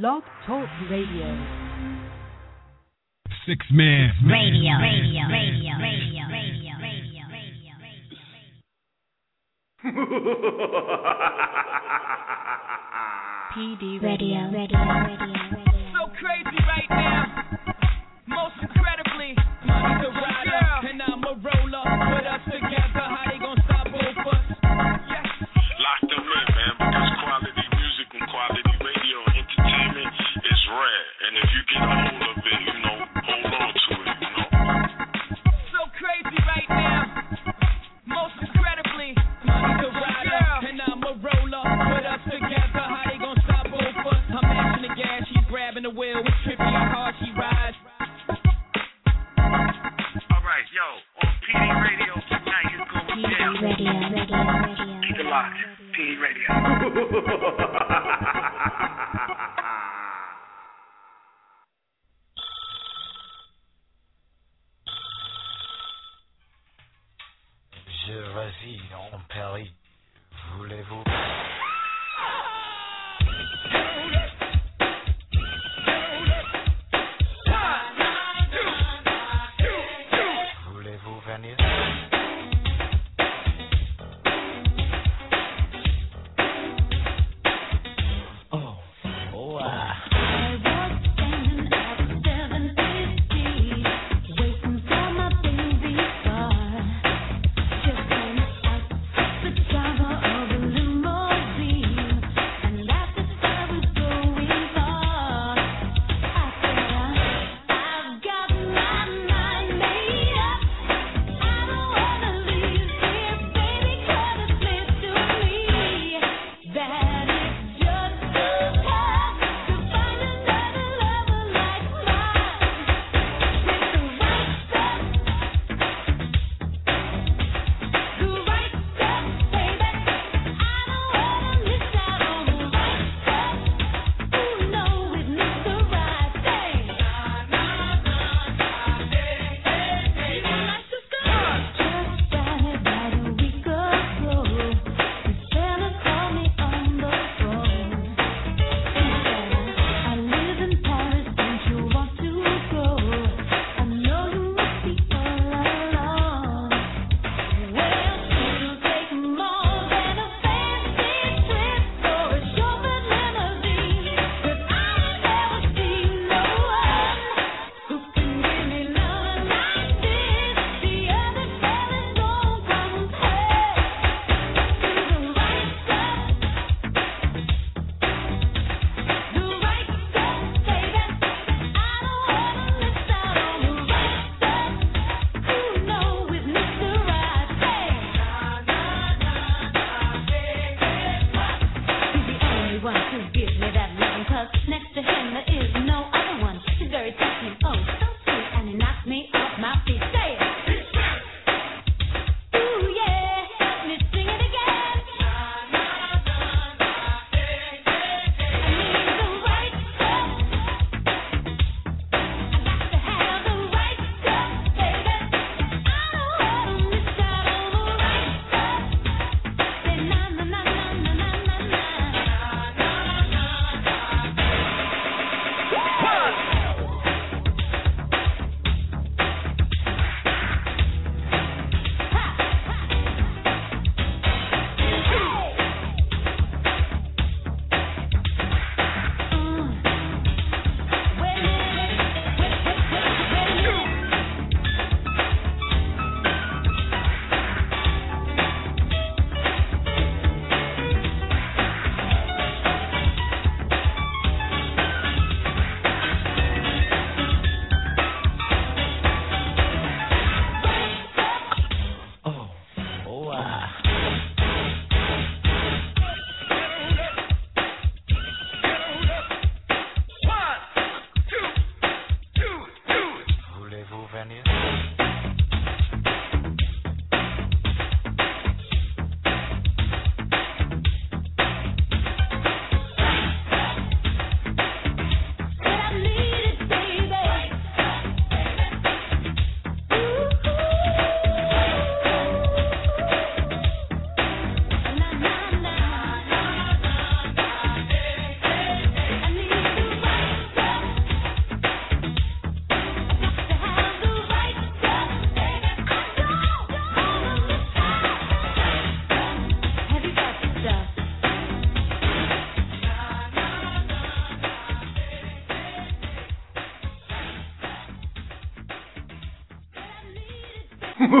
Blog Talk Radio. Six Man. Radio, radio, radio, radio, radio, radio, radio, PD Radio, radio, radio, radio. So crazy right now.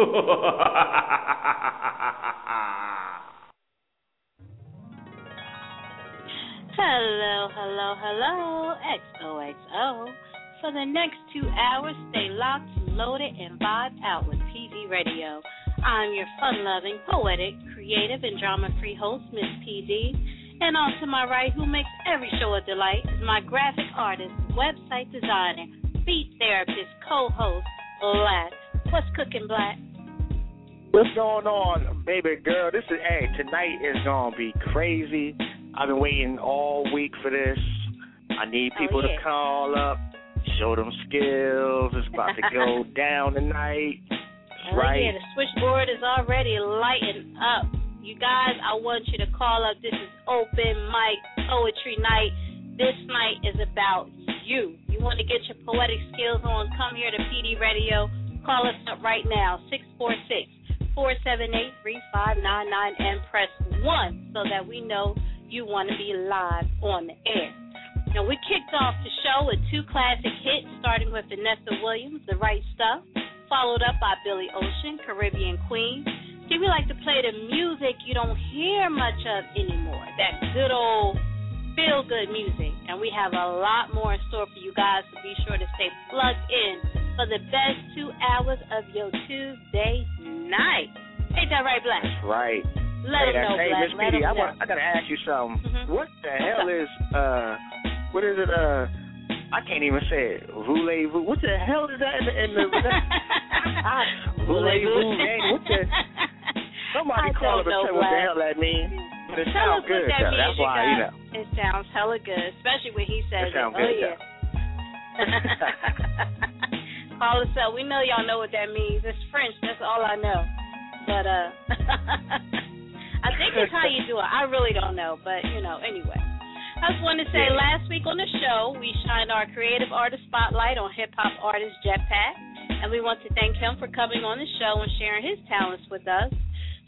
Hello, hello, hello, XOXO. For the next two hours, stay locked, loaded, and vibe out with PD Radio. I'm your fun loving, poetic, creative, and drama free host, Miss PD. And on to my right, who makes every show a delight, is my graphic artist, website designer, beat therapist, co host, Black. What's cooking, Black? What's going on, baby girl? This is hey, tonight is gonna be crazy. I've been waiting all week for this. I need oh, people Oh, yeah. to call up, show them skills. It's about to go down tonight. Oh, right. yeah, the switchboard is already lighting up. You guys, I want you to call up. This is open mic poetry night. This night is about you. You want to get your poetic skills on? Come here to PD Radio. Call us up right now, 646 478 3599, and press 1 so that we know you want to be live on the air. Now, we kicked off the show with two classic hits, starting with Vanessa Williams, The Right Stuff, followed up by Billy Ocean, Caribbean Queen. See, we like to play the music you don't hear much of anymore. That good old feel good music. And we have a lot more in store for you guys, so be sure to stay plugged in for the best two hours of your Tuesday night. Ain't that right, Black? That's right. Let hey, them know, hey, Black. Miss Let PD, I want I gotta ask you something. Mhm. What the hell is uh what is it uh I can't even say it. Voulez-vous. What the hell is that in the, in the Voulez-vous, man? What the Somebody I call up and tell me what the hell that means. But it Tell sounds good that though. That's you why, you know. It sounds hella good, especially when he says It sounds Oh good, yeah. Call us up. We know y'all know what that means. It's French. That's all I know. But uh, I think it's how you do it. I really don't know, but you know. Anyway, I just want to say last week on the show we shined our creative artist spotlight on hip hop artist Jetpack, and we want to thank him for coming on the show and sharing his talents with us.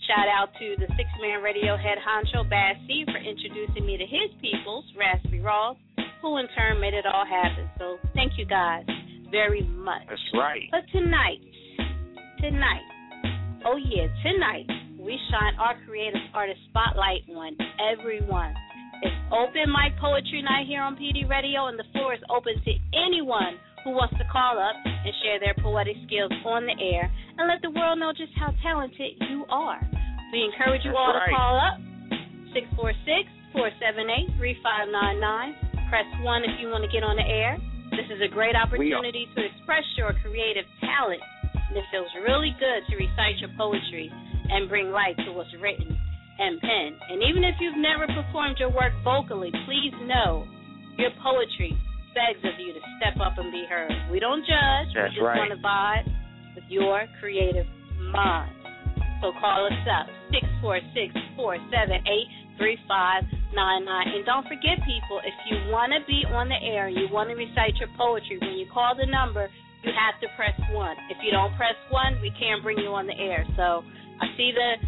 Shout out to the six man radio head honcho Bass C for introducing me to his peoples, Raspy Ross, who in turn made it all happen. So thank you guys very much. That's right. But tonight, tonight, oh yeah, tonight, we shine our creative artist spotlight on everyone. It's open mic poetry night here on PD Radio, and the floor is open to anyone who wants to call up and share their poetic skills on the air and let the world know just how talented you are. We encourage you That's all right. to call up 646 478 3599. Press 1 if you want to get on the air. This is a great opportunity to express your creative talent. And it feels really good to recite your poetry and bring light to what's written and penned. And even if you've never performed your work vocally, please know your poetry begs of you to step up and be heard. We don't judge. That's we just right. want to vibe with your creative mind. So call us up, 646-478-3599. And don't forget, people, if you want to be on the air and you want to recite your poetry, when you call the number, you have to press 1. If you don't press 1, we can't bring you on the air. So I see the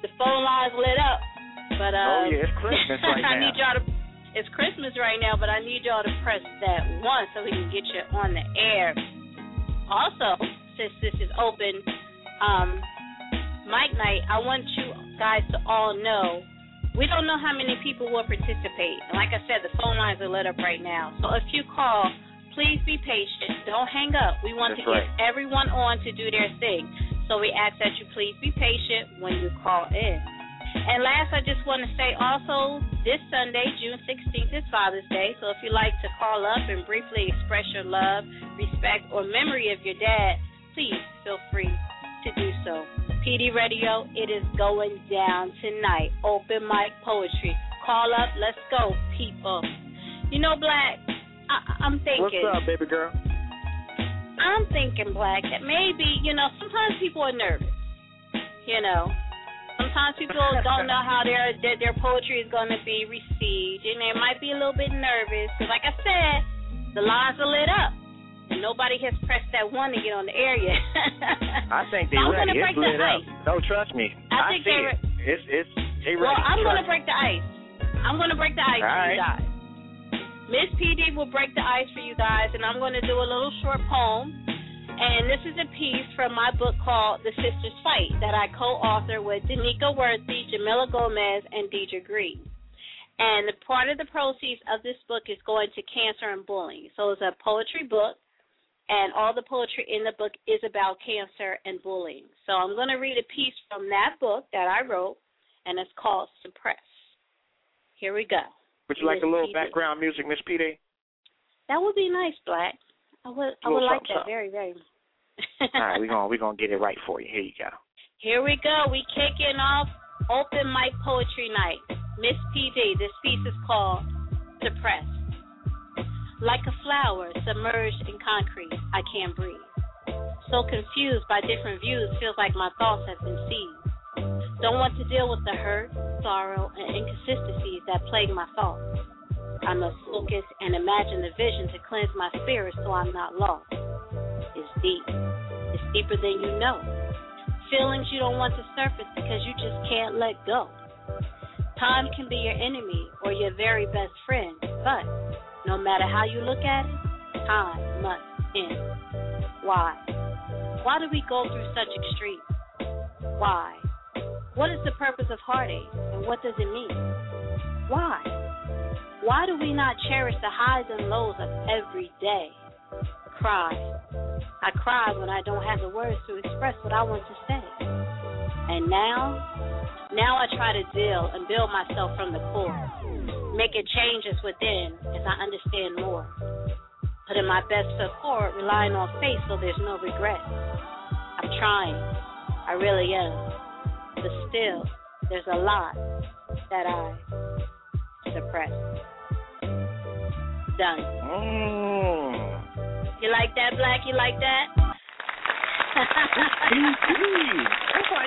the phone lines lit up. But uh, Oh yeah, it's Christmas right now. I need y'all to. It's Christmas right now, but I need y'all to press that one so we can get you on the air. Also, since this is open um, mic night, I want you guys to all know we don't know how many people will participate. And like I said, the phone lines are lit up right now. So if you call, please be patient. Don't hang up. We want That's to right. get everyone on to do their thing. So we ask that you please be patient when you call in. And last, I just want to say also this Sunday, June 16th, is Father's Day. So if you'd like to call up and briefly express your love, respect, or memory of your dad, please feel free to do so. PD Radio, it is going down tonight. Open mic poetry. Call up, let's go, people. You know, Black, I- I'm thinking. What's up, baby girl? I'm thinking, Black, that maybe, you know, sometimes people are nervous. You know, sometimes people don't know how their their, their poetry is going to be received, and they might be a little bit nervous. Because, like I said, the lines are lit up, nobody has pressed that one to get on the air yet. I think they So ready. It's break the lit up. ice. No, trust me. I think see they it. It's it's they ready. Well, I'm going to break the ice. I'm going to break the ice All for you guys. Miss PD will break the ice for you guys, and I'm going to do a little short poem. And this is a piece from my book called The Sisters Fight that I co-author with Danica Worthy, Jamila Gomez, and Deidre Green. And part of the proceeds of this book is going to cancer and bullying. So it's a poetry book, and all the poetry in the book is about cancer and bullying. So I'm going to read a piece from that book that I wrote, and it's called Suppress. Here we go. Would you like a little PD. background music, Miss PD? That would be nice, Black. I would I would like something, that very, very. All right, we're gonna we're gonna get it right for you. Here you go. Here we go. We kicking off open mic poetry night. Miss PD, this piece is called Suppress. Like a flower submerged in concrete, I can't breathe. So confused by different views, feels like my thoughts have been seized. Don't want to deal with the hurt, sorrow, and inconsistencies that plague my thoughts. I must focus and imagine the vision to cleanse my spirit so I'm not lost. It's deep. It's deeper than you know. Feelings you don't want to surface because you just can't let go. Time can be your enemy or your very best friend, but no matter how you look at it, time must end. Why? Why do we go through such extremes? Why? What is the purpose of heartache and what does it mean? Why? Why do we not cherish the highs and lows of every day? Cry. I cry when I don't have the words to express what I want to say. And now, now I try to deal and build myself from the core, making changes within as I understand more. Putting my best foot forward, relying on faith so there's no regret. I'm trying, I really am. But still, there's a lot that I suppress. Done. Mm. You like that, Black? You like that? That's how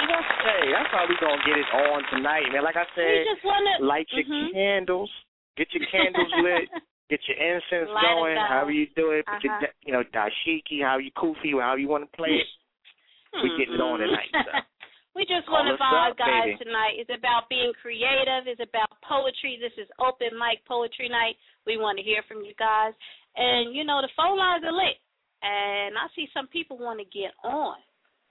say. That's how we gonna get it on tonight, man. Like I said, to light your Mhm. candles, get your candles lit, get your incense Light going, however you do it. Put Uh-huh. you know, dashiki, how you kufi, however you want to play it. We getting it on tonight. So. we just want to vibe, guys, baby. tonight. It's about being creative. It's about poetry. This is open mic poetry night. We want to hear from you guys. And, you know, the phone lines are lit. And I see some people want to get on.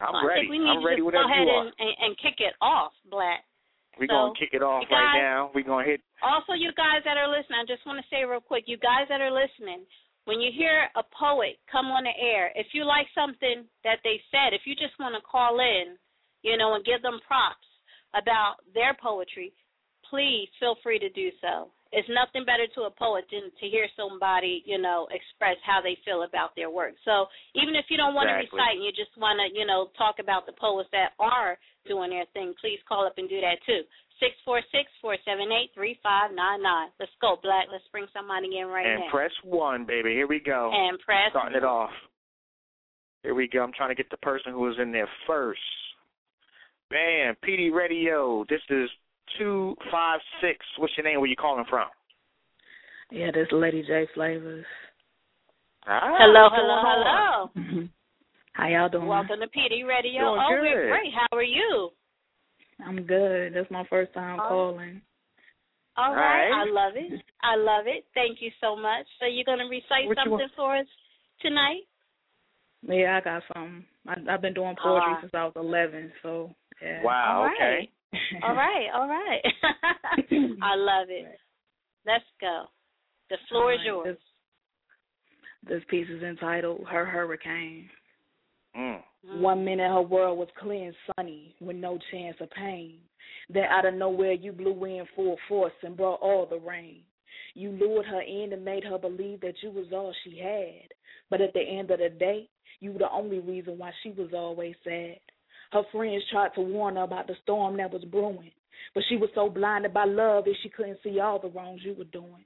I'm uh, So I ready. think we need I'm to ready just go ahead and, and, and kick it off, Black. We're so, gonna kick it off guys- right now. We're gonna hit Also, you guys that are listening, I just want to say real quick, you guys that are listening, when you hear a poet come on the air, if you like something that they said, if you just want to call in, you know, and give them props about their poetry, please feel free to do so. It's nothing better to a poet than to hear somebody, you know, express how they feel about their work. So even if you don't want Exactly. to recite and you just want to, you know, talk about the poets that are doing their thing, please call up and do that too. Six four six four seven eight three five nine nine. Let's go, Black. Let's bring somebody in right and now. And press one, baby. Here we go. and press. Starting it off. Here we go. I'm trying to get the person who was in there first. Bam, PD Radio. This is two five six. What's your name? Where you calling from? Yeah, this Lady J Flavors. Ah, Hello, what's hello, going on? hello. How y'all doing? Welcome to PD Radio. Doing oh, we're good. great. How are you? I'm good. That's my first time Oh. calling. All All right. right. I love it. I love it. Thank you so much. So you're gonna recite What something for us tonight? Yeah, I got some. I, I've been doing poetry Ah. since I was 11, so yeah. Wow. All okay. right. All right, all right. I love it. Let's go. The floor is yours. This, this piece is entitled "Her Hurricane." Mm. One minute her world was clear and sunny, with no chance of pain. Then out of nowhere you blew in full force and brought all the rain. You lured her in and made her believe that you was all she had. But at the end of the day, you were the only reason why she was always sad. Her friends tried to warn her about the storm that was brewing, but she was so blinded by love that she couldn't see all the wrongs you were doing.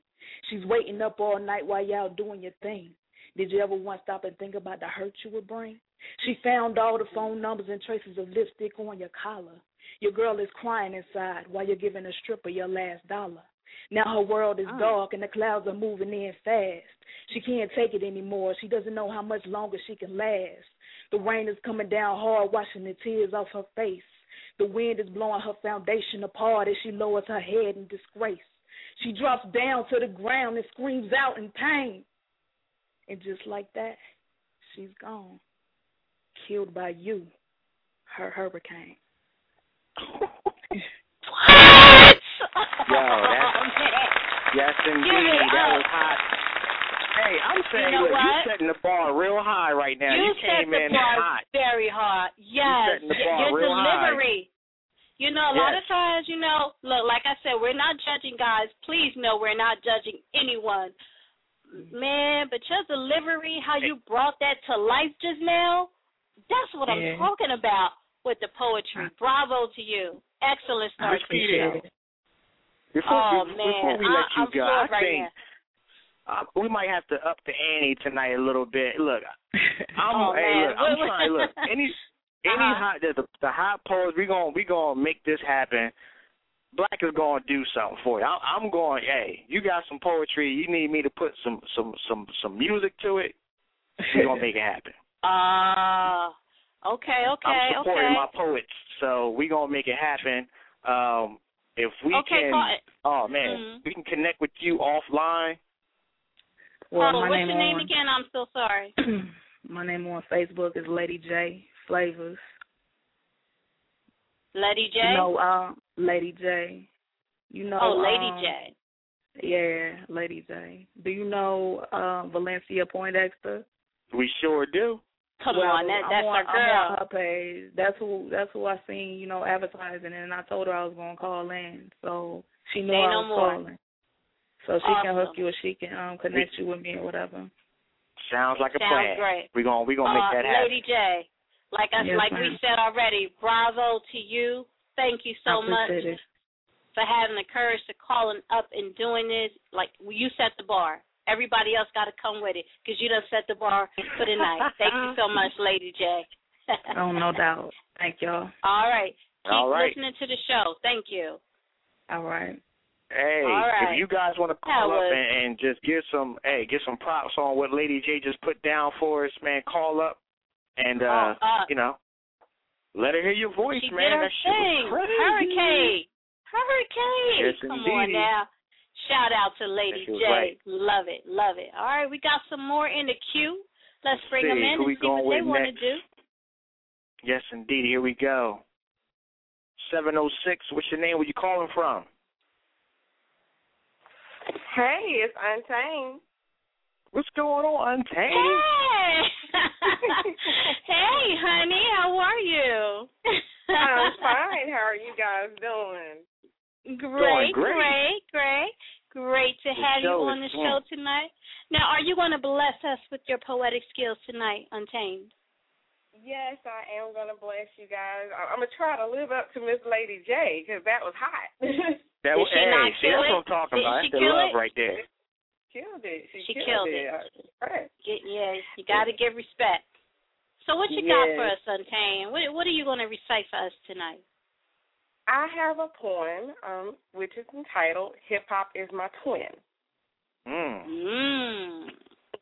She's waiting up all night while y'all doing your thing. Did you ever once stop and think about the hurt you would bring? She found all the phone numbers and traces of lipstick on your collar. Your girl is crying inside while you're giving a stripper your last dollar. Now her world is Oh. dark and the clouds are moving in fast. She can't take it anymore. She doesn't know how much longer she can last. The rain is coming down hard, washing the tears off her face. The wind is blowing her foundation apart as she lowers her head in disgrace. She drops down to the ground and screams out in pain. And just like that, she's gone. Killed by you, her hurricane. What? Yo, that's- Oh, man. Yes, indeed. That was hot. Hey, I'm saying, know look, what? you setting the bar real high right now. you You, came the in bar hot. very hard. Yes, the bar your real high. delivery. You know, a lot of times, you know, look, like I said, we're not judging guys. Please know we're not judging anyone. Man, but your delivery, how you brought that to life just now, that's what I'm talking about with the poetry. Bravo to you. Excellent start. appreciate it. Before, Oh, before man. we I, you I'm go, I right think uh, we might have to up the ante tonight a little bit. Look, I'm Oh, hey, look, I'm trying. Look, any any Uh-huh. hot the, the, hot poets, we gonna we gonna make this happen. Black is gonna do something for you. I, I'm going. Hey, you got some poetry. You need me to put some some some some music to it. We gonna make it happen. Ah, okay, okay, I'm supporting okay. my poets, so we gonna make it happen. Um, if we okay, can, oh man, Mhm. we can connect with you offline. Well, oh, my what's name your name on, again? I'm so sorry. My name on Facebook is Lady J Flavors. Lady J. You know, uh, Lady J. You know. oh, Lady um, J. Yeah, Lady J. Do you know uh, Valencia Poindexter? We sure do. Come well, on, that I'm that's on, our I'm girl. on her page. That's who. That's who I seen. You know, advertising, and I told her I was gonna call in, so she knew Say I no was more. calling. So she can hook you, or she can um connect you with me, or whatever. Sounds like a Sounds plan. great. We're gonna we gonna uh, make that happen. Lady J. Like I Yes, like we said already, bravo to you. Thank you so I much it. for having the courage to calling up and doing this. Like you set the bar. Everybody else got to come with it because you done set the bar for the night. Thank you so much, Lady J. Oh, no doubt. Thank y'all. All right. Keep All right. listening to the show. Thank you. All right. Hey, right. if you guys want to That call up was- and, and just give some, hey, get some props on what Lady J just put down for us, man, call up and uh, uh, you know, let her hear your voice, she man. did her that thing. Hurricane. Hurricane. Yes, Come on now. Shout out to Lady J. right. Love it. Love it. All right, we got some more in the queue. Let's bring See, them in and we see what they want to do. Yes, indeed. Here we go. Seven oh six. What's your name? Where you calling from? Hey, it's Untamed. What's going on, Untamed? Hey. hey, honey, how are you? I'm fine. How are you guys doing? Great, great. great, great. Great to The have you on the show tonight. Now, are you going to bless us with your poetic skills tonight, Untamed? Yes, I am going to bless you guys. I'm going to try to live up to Miss Lady J because that was hot. That Did was, she hey, not see, that's it? what I'm talking Did about. she That's the love it? right there. She killed it. She, She killed, killed it. it. Right. Get, yeah, you got to give respect. So, what you got for us, Untamed? What, what are you going to recite for us tonight? I have a poem um, which is entitled "Hip Hop Is My Twin." Mm. Mmm.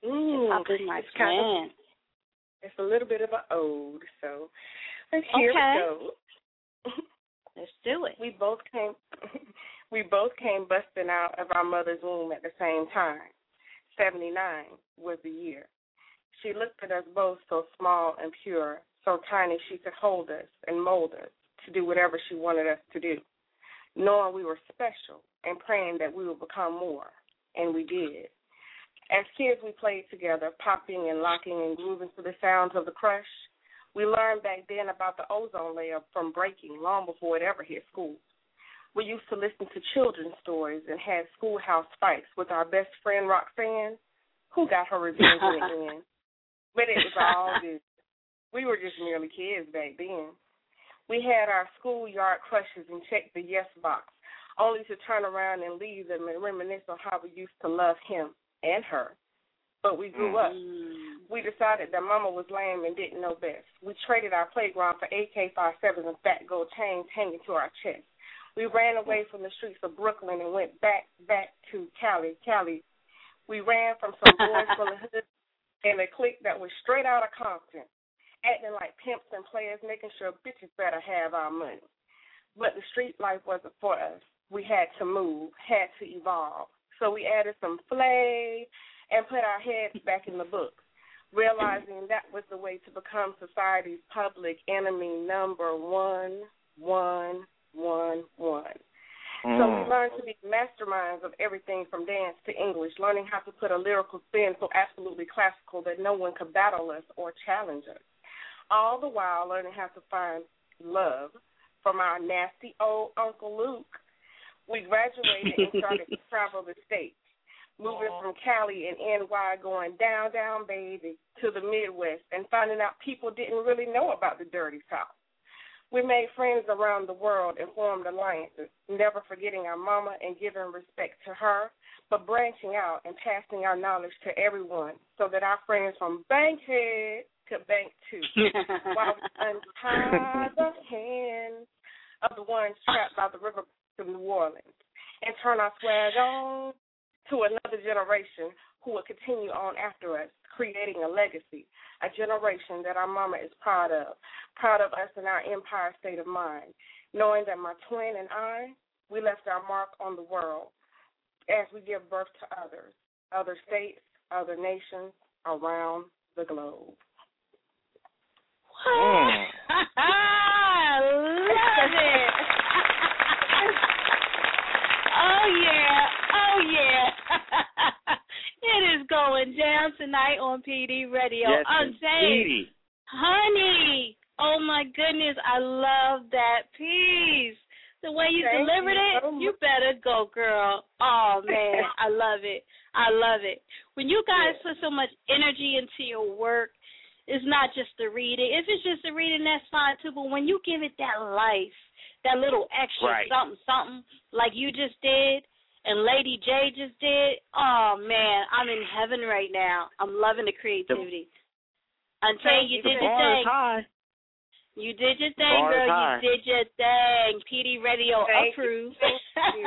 Ooh, Pop is my it's kind of it's a little bit of an ode, so let's here Okay. we go. Let's do it. we both came we both came busting out of our mother's womb at the same time. Seventy nine was the year. She looked at us both so small and pure, so tiny she could hold us and mold us to do whatever she wanted us to do, knowing we were special and praying that we would become more, and we did. As kids, we played together, popping and locking and grooving to the sounds of the crush. We learned back then about the ozone layer from breaking long before it ever hit schools. We used to listen to children's stories and had schoolhouse fights with our best friend Roxanne, who got her revenge in the end. But it was all good. We were just merely kids back then. We had our schoolyard crushes and checked the yes box, only to turn around and leave them and reminisce on how we used to love him and her. But we grew up. Mm. We decided that Mama was lame and didn't know best. We traded our playground for AK-57s and fat gold chains hanging to our chests. We ran away from the streets of Brooklyn and went back, back to Cali. Cali. We ran from some boys from the hood and a clique that was straight out of Compton, acting like pimps and players, making sure bitches better have our money. But the street life wasn't for us. We had to move, had to evolve. So we added some flay and put our heads back in the books, realizing that was the way to become society's public enemy number one, one, one, one. So we Mm. learned to be masterminds of everything from dance to English, learning how to put a lyrical spin so absolutely classical that no one could battle us or challenge us. All the while learning how to find love from our nasty old Uncle Luke. We graduated and started to travel the states, moving from Cali and NY, going down, down, baby, to the Midwest, and finding out people didn't really know about the dirty South. We made friends around the world and formed alliances, never forgetting our mama and giving respect to her, but branching out and passing our knowledge to everyone so that our friends from Bankhead could bank too, while we untie the hands of the ones trapped by the river of New Orleans and turn our swag on to another generation who will continue on after us, creating a legacy, a generation that our mama is proud of, proud of us in our empire state of mind, knowing that my twin and I, we left our mark on the world as we give birth to others, other states, other nations around the globe. Mm. Love it. oh yeah, oh yeah. It is going down tonight on PD Radio. Yes, Untamed. indeedy. Honey, oh my goodness, I love that piece. The way you Thank delivered you it, so you better go, girl. Oh man, I love it. I love it. When you guys put so much energy into your work, it's not just the reading. If it's just the reading, that's fine too. But when you give it that life, that little extra Right. something, something like you just did, and Lady J just did, oh man, I'm in heaven right now. I'm loving the creativity. Until you you. did The your bar thing. High. You did your thing, bar girl. high. You did your thing. PD Radio Thank you. approved. Thank you.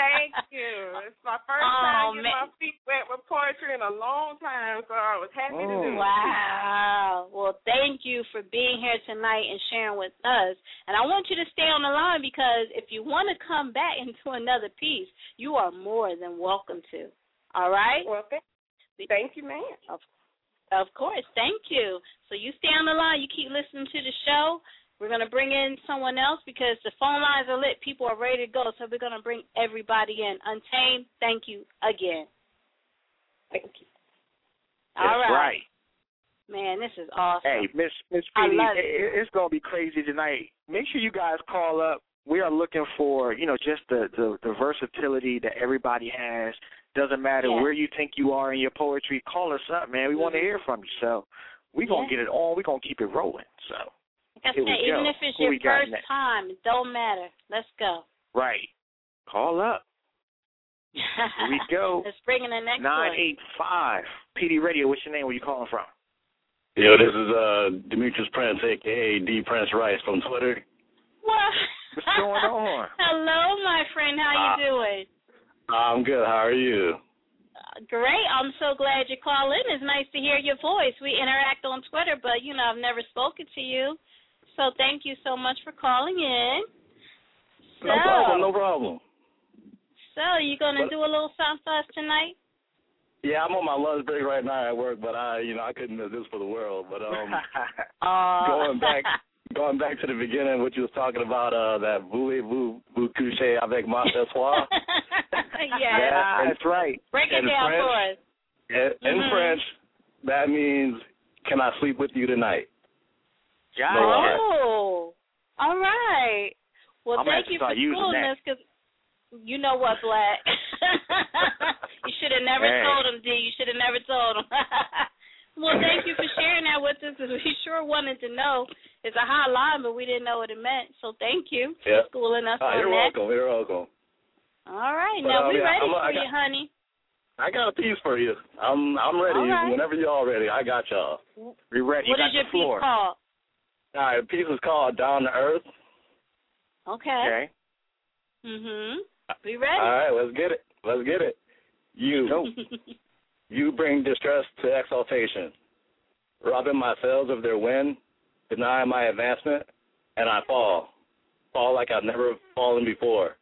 Thank you. It's my first Oh, time getting man. my feet wet with poetry in a long time, so I was happy to do it. Wow. Well, thank you for being here tonight and sharing with us. And I want you to stay on the line because if you want to come back into another piece, you are more than welcome to. All right? Well, thank, thank you, man. Of course. Thank you. So you stay on the line. You keep listening to the show. We're going to bring in someone else because the phone lines are lit. People are ready to go. So we're going to bring everybody in. Untamed, thank you again. Thank you. All That's right. right. Man, this is awesome. Hey, Miss Miss I PD, it. it. it's gonna be crazy tonight. Make sure you guys call up. We are looking for, you know, just the the, the versatility that everybody has. Doesn't matter Yeah. where you think you are in your poetry. Call us up, man. We want to hear from you. So we're gonna Yeah. get it on. We're gonna keep it rolling. So Like Here we even go. if it's Who your first time, it don't matter. Let's go. right, call up. Here we go. Let's bring in the next Nine one. eight five PD Radio. What's your name? Where you calling from? Yo, this is uh Demetrius Prince, aka D Prince Rice from Twitter. What? What's going on? Hello, my friend. How Uh, you doing? I'm good. How are you? Uh, Great. I'm so glad you called in. It's nice to hear your voice. We interact on Twitter, but you know I've never spoken to you. So thank you so much for calling in. So, No problem. No problem. so you gonna What- do a little something for us tonight? Yeah, I'm on my lunch break right now at work, but I, you know, I couldn't miss this for the world. But um, Uh, going back, going back to the beginning, what you was talking about, uh, that voulez-vous vous coucher avec moi ce soir? yeah. That- That's right. Break it in down French, for us. In, in Mhm. French, that means, "Can I sleep with you tonight?" Got No, Oh, all right. Well, I'm thank you for start using schooling us because you know what, Black. you should have never Hey. told him, D. You should have never told him. well, thank you for sharing that with us because we sure wanted to know. It's a high line, but we didn't know what it meant. So thank you Yeah. for schooling us Ah, on you're that. welcome. You're welcome. All right, But, now um, we yeah, ready I'm- for I you, got- honey. I got a piece for you. I'm I'm ready. All right. Whenever y'all ready, I got y'all. We ready. What you is your the piece floor. called? All right, the piece is called Down to Earth. Okay. Okay. Mhm. We ready? right, let's get it. Let's get it. You Go. you bring distress to exaltation, robbing my sails of their wind, denying my advancement, and I fall. Fall like I've never fallen before.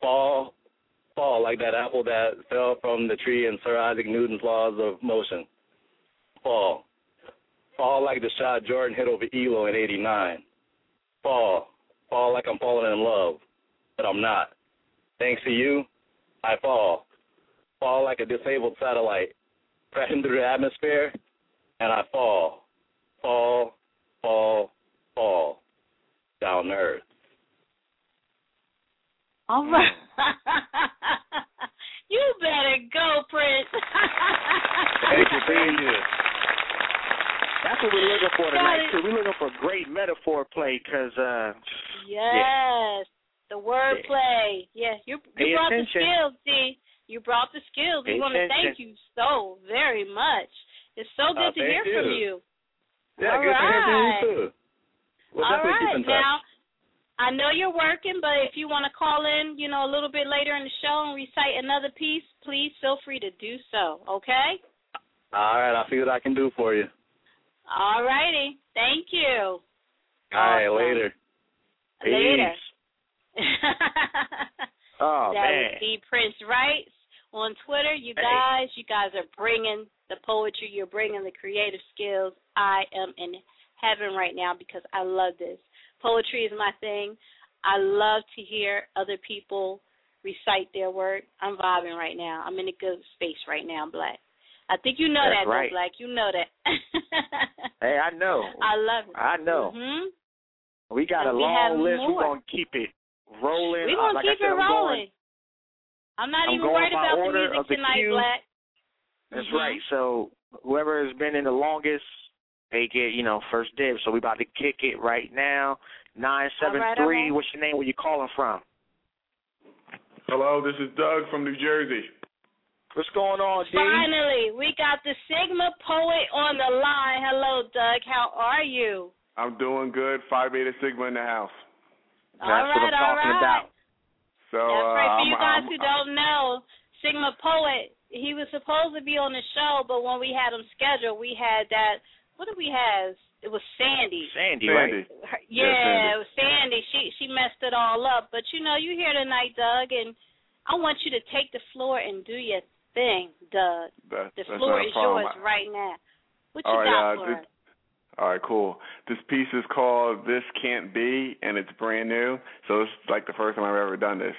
Fall fall like that apple that fell from the tree in Sir Isaac Newton's laws of motion. Fall. Fall like the shot Jordan hit over Ehlo in eighty nine. Fall. Fall like I'm falling in love. But I'm not. Thanks to you, I fall. Fall like a disabled satellite, crashing through the atmosphere, and I fall. Fall, fall, fall, down to earth. All right. you better go, Prince. Thank you, thank you. That's what we're looking for tonight. Too. We're looking for great metaphor play because uh, yes, the wordplay. Yes, you you Pay brought attention. the skills, D. You brought the skills. We want to thank you so very much. It's so good Uh, to hear thank from you. you. Yeah, All good to hear from you too. We'll All right, now I know you're working, but if you want to call in, you know, a little bit later in the show and recite another piece, please feel free to do so. Okay? All right, I'll see what I can do for you. All righty. Thank you. All right, Awesome. later. Later. Oh that man. D Prince Rights on Twitter. You guys, you guys are bringing the poetry. You're bringing the creative skills. I am in heaven right now because I love this. Poetry is my thing. I love to hear other people recite their work. I'm vibing right now. I'm in a good space right now, Black. I think you know That's that, right. Black. You know that. Hey, I know. I love it. I know. hmm We got a we long list. More. We're gonna keep it rolling. We're Uh, gonna like keep said, it rolling. Going, I'm not I'm even going worried about the music of the tonight, queue. Black. that's Mhm. right. So whoever has been in the longest, they get you know first dibs. So we about to kick it right now. Nine seven All right, three. right. What's your name? Where you calling from? Hello, this is Doug from New Jersey. What's going on, D? Finally, we got the Sigma poet on the line. Hello, Doug. How are you? I'm doing good. Phi Beta Sigma in the house. all That's right, what I'm talking right. about. So That's uh, right. For I'm, you guys I'm, who don't know, Sigma Poet, he was supposed to be on the show, but when we had him scheduled, we had that. What did we have? It was Sandy. Sandy, Sandy. right? Yeah, Yeah, Sandy. it was Sandy. She she messed it all up. But you know, you here tonight, Doug, and I want you to take the floor and do your thing, Doug. That, The floor is yours right now. What you All right, got uh, for this- us? All right, cool. This piece is called "This Can't Be" and it's brand new. So it's like the first time I've ever done this.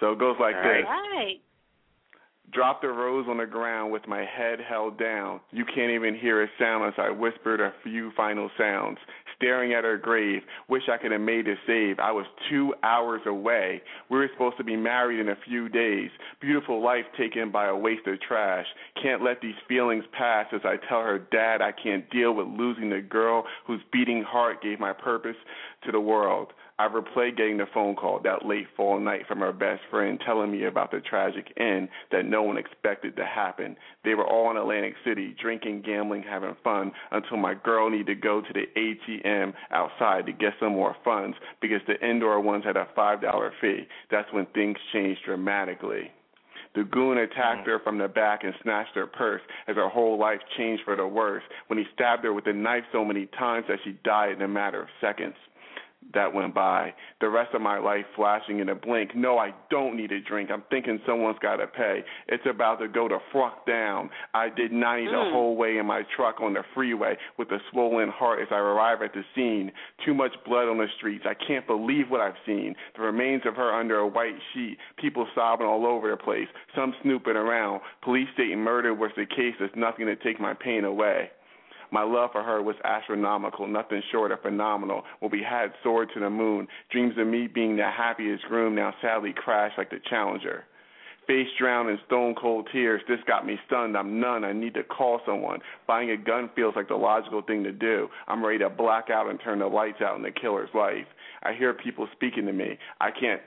So it goes like All this. Right. Dropped a rose on the ground with my head held down. You can't even hear a sound as I whispered a few final sounds. Staring at her grave, wish I could have made a save. I was two hours away. We were supposed to be married in a few days. Beautiful life taken by a waste of trash. Can't let these feelings pass as I tell her dad I can't deal with losing the girl whose beating heart gave my purpose to the world. I replayed getting the phone call that late fall night from her best friend telling me about the tragic end that no one expected to happen. They were all in Atlantic City, drinking, gambling, having fun until my girl needed to go to the ATM outside to get some more funds because the indoor ones had a $5 fee. That's when things changed dramatically. The goon attacked mm. her from the back and snatched her purse as her whole life changed for the worse when he stabbed her with a knife so many times that she died in a matter of seconds that went by. The rest of my life flashing in a blink. No, I don't need a drink. I'm thinking someone's got to pay. It's about to go to fuck down. I did 90 the Mm. whole way in my truck on the freeway with a swollen heart as I arrive at the scene. Too much blood on the streets. I can't believe what I've seen. The remains of her under a white sheet. People sobbing all over the place. Some snooping around. Police stating murder was the case. There's nothing to take my pain away. My love for her was astronomical, nothing short of phenomenal. When we had soared to the moon, dreams of me being the happiest groom now sadly crashed like the Challenger. Face drowned in stone cold tears. This got me stunned. I'm none. I need to call someone. Buying a gun feels like the logical thing to do. I'm ready to black out and turn the lights out in the killer's life. I hear people speaking to me. I can't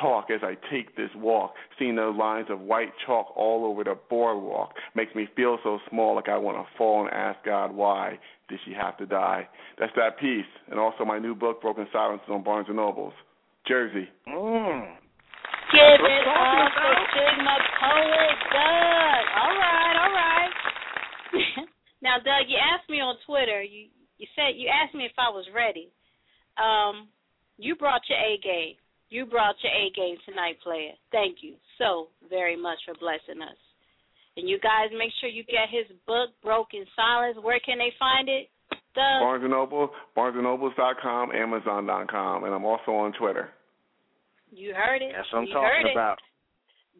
talk as I take this walk. Seeing the lines of white chalk all over the boardwalk makes me feel so small like I want to fall and ask God why did she have to die. That's that piece. And also my new book, Broken Silences on Barnes & Nobles. Jersey. Mm. Give That's what it up for. Sigma Poet Doug. All right, all right. now, Doug, you asked me on Twitter. You you said you asked me if I was ready. Um, you brought your A game. You brought your A game tonight, player. Thank you so very much for blessing us. And you guys make sure you get his book, Broken Silence. Where can they find it? Doug. Barnes & Noble, BarnesandNobles.com, Amazon.com, and I'm also on Twitter. You heard it. That's what I'm you heard talking it. about.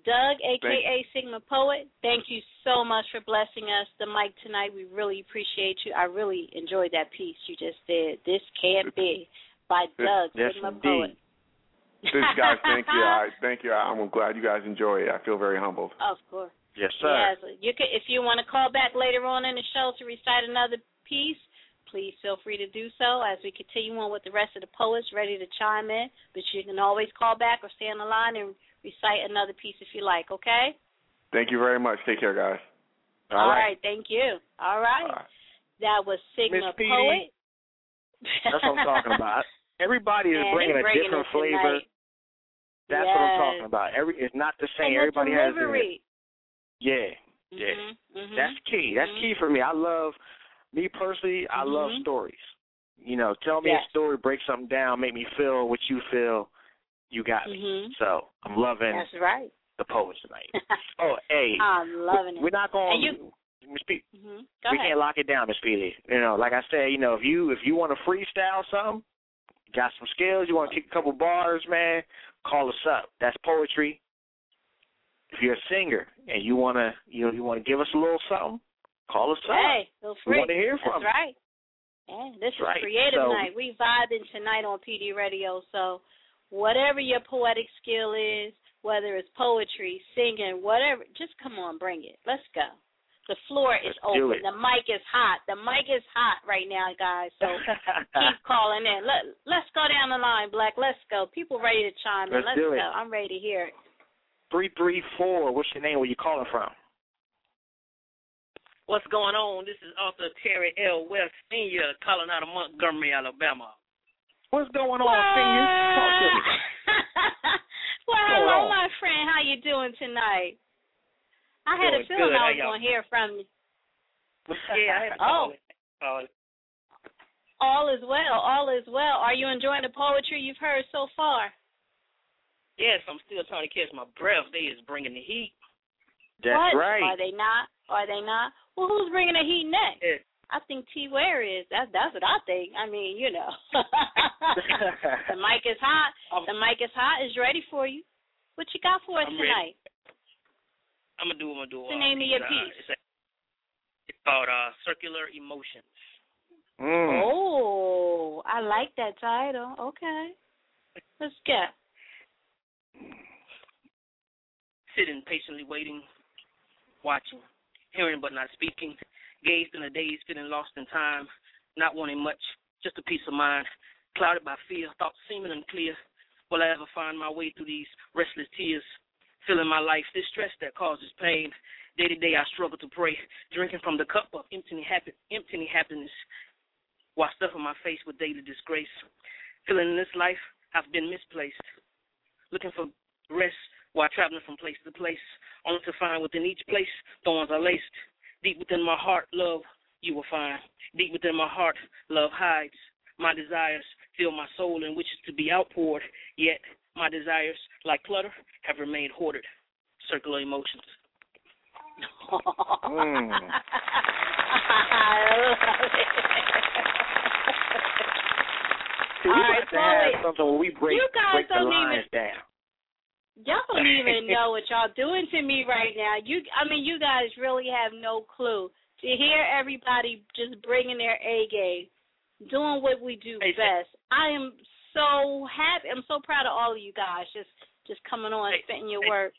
Doug, aka Sigma Poet, thank you so much for blessing us the mic tonight. We really appreciate you. I really enjoyed that piece you just did. This can't be by Doug, Yes, Sigma indeed. Poet. This guys, thank you. I thank you. I'm glad you guys enjoy it. I feel very humbled. Of course. Yes, sir. Yes. You can if you want to call back later on in the show to recite another piece, please feel free to do so as we continue on with the rest of the poets ready to chime in. But you can always call back or stay on the line and recite another piece if you like, okay? Thank you very much. Take care, guys. All right. thank you. All right. All right. That was Sigma Miss Poet. That's what I'm talking about. Everybody is Man, bringing he a different flavor. tonight. That's what I'm talking about. Every it's not the same. And the Everybody has delivery. it. Yeah, yeah. Mhm, mhm, That's key. That's mhm. key for me. I love me personally. I love Mhm. stories. You know, tell me Yes. a story, break something down, make me feel what you feel. You got me. Mhm. So I'm loving That's right. the poets tonight. oh, hey, I'm loving it. we're not going. Miss P. hmm we ahead. can't lock it down, Miss PD. You know, like I said, you know, if you if you want to freestyle something, got some skills, you want to kick a couple bars, man, call us up. That's poetry. If you're a singer and you wanna you know you want to give us a little something, call us up. Hey, feel we free. want to hear That's you. right. Yeah, this That's is right. creative So- night. We vibing tonight on PD Radio. So, whatever your poetic skill is, whether it's poetry, singing, whatever, just come on, bring it. Let's go. The floor is Let's open. The mic is hot. The mic is hot right now, guys. So keep calling in. Let Let's go down the line, Black. Let's go. People ready to chime in. Let's Let's do go. it. I'm ready to hear it. Three three four. What's your name? Where you calling from? What's going on? This is Arthur Terry L. West Senior calling out of Montgomery, Alabama. What's going on, senior? Talk to me. well, What's hello, my friend. How you doing tonight? I had a feeling good. I was going to hear from you. Yeah, I had Oh. call it. Call it. All is well. All is well. Are you enjoying the poetry you've heard so far? Yes, I'm still trying to catch my breath. They is bringing the heat. That's what? right. Are they not? Are they not? Well, who's bringing the heat next? Yeah. I think T. Ware is. That's that's what I think. I mean, you know. the mic is hot. The mic is hot. Is ready for you. What you got for us I'm ready. Tonight? I'm gonna do what I'm gonna do. What's the name of your uh, piece? It's, a, it's called uh, Circular Emotions. Mm. Oh, I like that title. Okay. Let's go. Sitting patiently waiting, watching, hearing but not speaking, gazed in a daze, feeling lost in time, not wanting much, just a peace of mind, clouded by fear, thoughts seeming unclear. Will I ever find my way through these restless tears? Feeling my life, this stress that causes pain. Day to day, I struggle to pray, drinking from the cup of empty, happy, empty happiness, while stuffing my face with daily disgrace. Feeling in this life, I've been misplaced, looking for rest while traveling from place to place, only to find within each place thorns are laced. Deep within my heart, love you will find. Deep within my heart, love hides. My desires fill my soul and wishes to be outpoured, yet my desires, like clutter, have remained hoarded. Circular emotions. Mm. I love it. See, we right, to have Chloe, something where we break, you guys break the don't lines even- down. Y'all don't even know what y'all doing to me right now. You, I mean, you guys really have no clue. To hear everybody just bringing their A game, doing what we do best. I am so happy. I'm so proud of all of you guys. Just, just coming on, Hey, spitting your hey. work.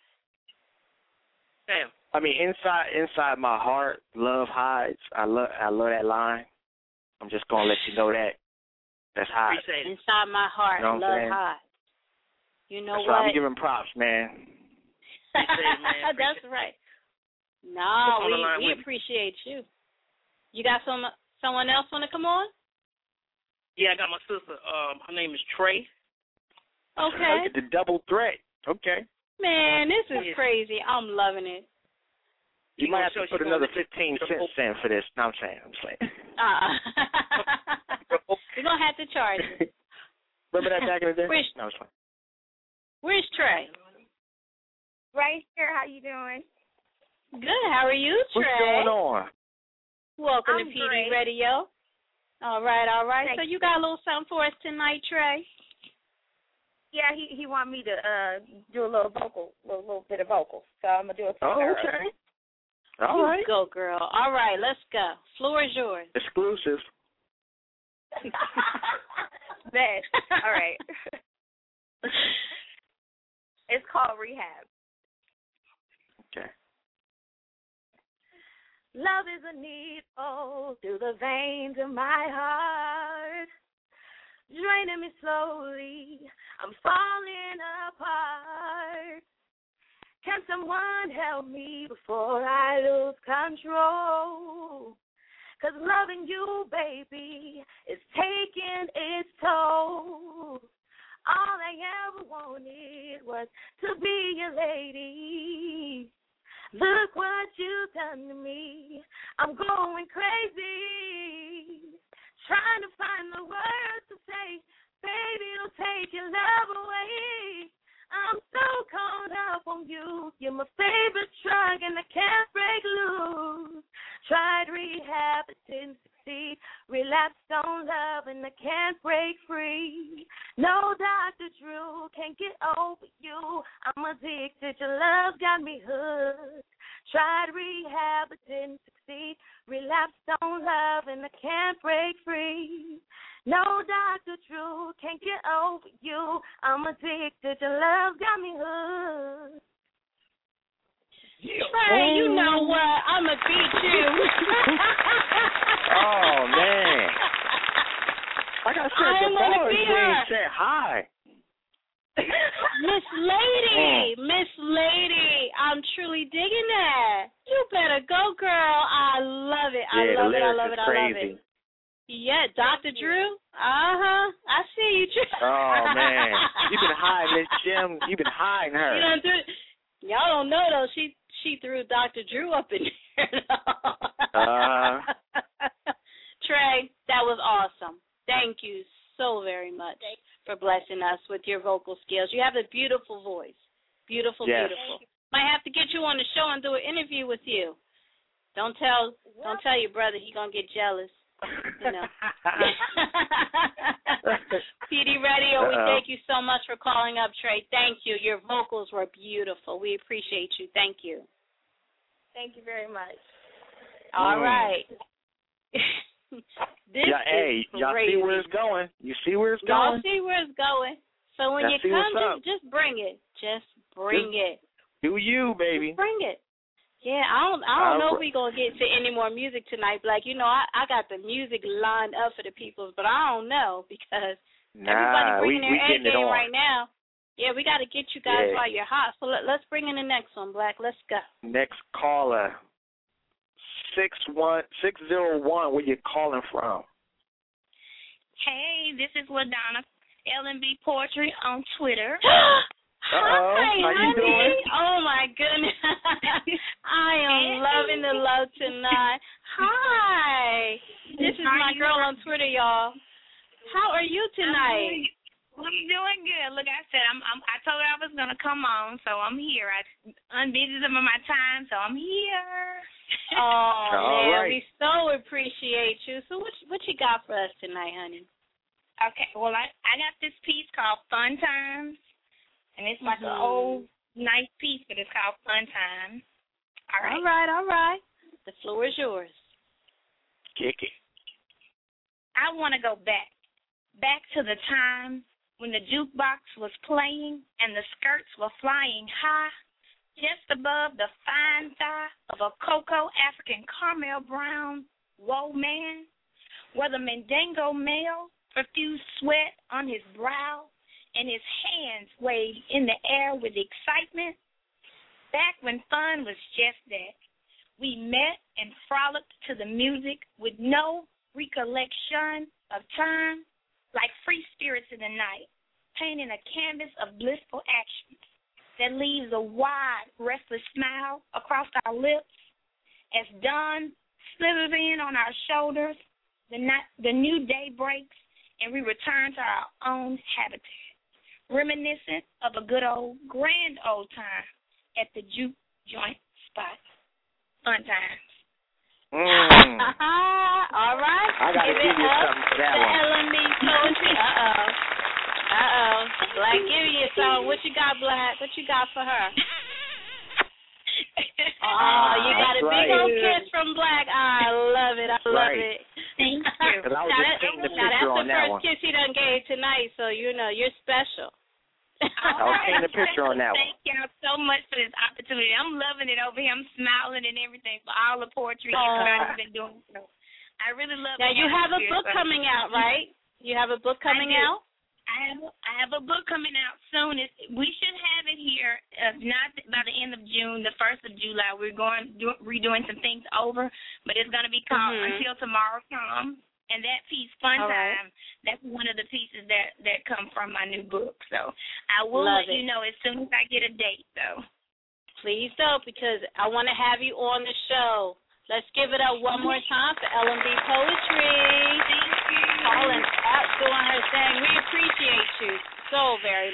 Damn. I mean, inside inside my heart, love hides. I love I love that line. I'm just gonna let you know that. That's hot. Appreciate it. Inside my heart, You know love saying? high. You know That's why what? I'm giving props, man. It, man. That's right. No, on the line we we appreciate you. You got some someone else want to come on? Yeah, I got my sister. Um, her name is Trey. Okay. Look at the double threat. Okay. Man, this is crazy. I'm loving it. You She might gonna have to put another fifteen cents in for this. No, I'm saying, I'm saying. Uh, we're gonna have to charge you. Remember that back in the day? Where's- No, it's fine. Where's Trey? Right here. How you doing? Good. How are you, Trey? What's going on? Welcome I'm to PD. Radio. All right, all right. Thank so you you. got a little something for us tonight, Trey? Yeah, he he want me to uh do a little vocal, little little bit of vocal. So I'm gonna do it for Oh, her. okay. All you right. go, girl. All right, let's go. Floor is yours. Exclusive. Bet. All right. it's called rehab. Okay. Love is a needle through the veins of my heart, draining me slowly. I'm falling apart. Can someone help me before I lose control? Cause loving you, baby, is taking its toll. All I ever wanted was to be your lady. Look what you've done to me. I'm going crazy. Trying to find the words to say, baby, don't take your love away. I'm so caught up on you. You're my favorite drug and I can't break loose. Tried rehab, but didn't succeed. Relapsed on love and I can't break free. No Dr. Drew can't get over you. I'm addicted. Your love got me hooked. Tried rehab, but didn't succeed. Relapsed on love and I can't break free. No Dr. Drew can't get over you. I'm addicted. Your love got me hooked. Trey, you know oh. what? I'ma beat you. oh man. Like I said, I the am gonna bars be we said hi. Miss Lady, Miss Lady, I'm truly digging that. You better go, girl. I love it. I yeah, love it. I love is it. I love crazy. it. Yeah, Dr. Drew. Uh huh. I see you, Drew. Oh man, you've been hiding this gem. You've been hiding her. You done threw, y'all don't know though. She she threw Dr. Drew up in there. Uh. Trey, that was awesome. Thank you so very much for blessing us with your vocal skills. You have a beautiful voice. Beautiful, Yes. beautiful. Might have to get you on the show and do an interview with you. Don't tell don't tell your brother he gonna get jealous. You know. PD Radio, we thank you so much for calling up, Trey. Thank you. Your vocals were beautiful. We appreciate you. Thank you. Thank you very much. All Mm. right. this yeah, hey, is y'all see where it's going. You see where it's going? Y'all see where it's going. So when Y'all you come, just, just bring it. Just bring it. Do you, baby? Just bring it. Yeah, I don't. I don't I'll know if we gonna get to any more music tonight. Like you know, I I got the music lined up for the peoples, but I don't know because everybody Nah, we bringing we their A getting game right now. Yeah, we got to get you guys Yeah. while you're hot. So let, let's bring in the next one, Black. Let's go. Next caller, six one six zero one. Where you calling from? Hey, this is LaDonna, LNB Poetry on Twitter. Hi, how you honey. doing? Oh my goodness. I am loving the love tonight. Hi. This is How my girl on Twitter, y'all. How are you tonight? I'm doing good. Look, I said I'm, I'm. I told her I was gonna come on, so I'm here. I unbusy some of my time, so I'm here. Oh All man, right. we so appreciate you. So what what you got for us tonight, honey? Okay. Well, I I got this piece called Fun Times, and it's like an Mhm. old nice piece, but it's called Fun Times. All right. All right, all right. The floor is yours. Kick it. I want to go back, back to the time when the jukebox was playing and the skirts were flying high, just above the fine thigh of a cocoa African caramel brown woe man, where the Mandingo male profused sweat on his brow and his hands waved in the air with excitement. Back when fun was just that, we met and frolicked to the music with no recollection of time, like free spirits in the night, painting a canvas of blissful actions that leaves a wide, restless smile across our lips as dawn slithers in on our shoulders. The night, the new day breaks, and we return to our own habitat, reminiscent of a good old, grand old time at the juke joint spot. Fun times. Mm. all right. I gotta give, give you something for that one. Poetry. Uh oh. Uh oh. Black, give you a song. What you got, Black? What you got for her? Oh, you got a big right. old kiss from Black. Ah, I love it. I love Right. it. Thank you. 'Cause I was now just that- painting the now that's picture the on that first one. kiss he done gave tonight, so you know you're special. I was painting a picture on that one. Thank y'all so much for this opportunity. I'm loving it over here. I'm smiling and everything for all the poetry everybody's oh. been doing. So I really love Now you have a book coming out, right? You have a book coming I out. I have I have a book coming out soon. It, we should have it here, uh, not by the end of June, the first of July. We're going do, redoing some things over, but it's going to be called Mhm. Until Tomorrow Comes. And that piece, Fun All right. Time, that's one of the pieces that that come from my new book. So I will Love let you know as soon as I get a date, though. Please do, because I want to have you on the show. Let's give it up one more time for LMB Poetry. Thank you. Calling up, doing her thing. We appreciate you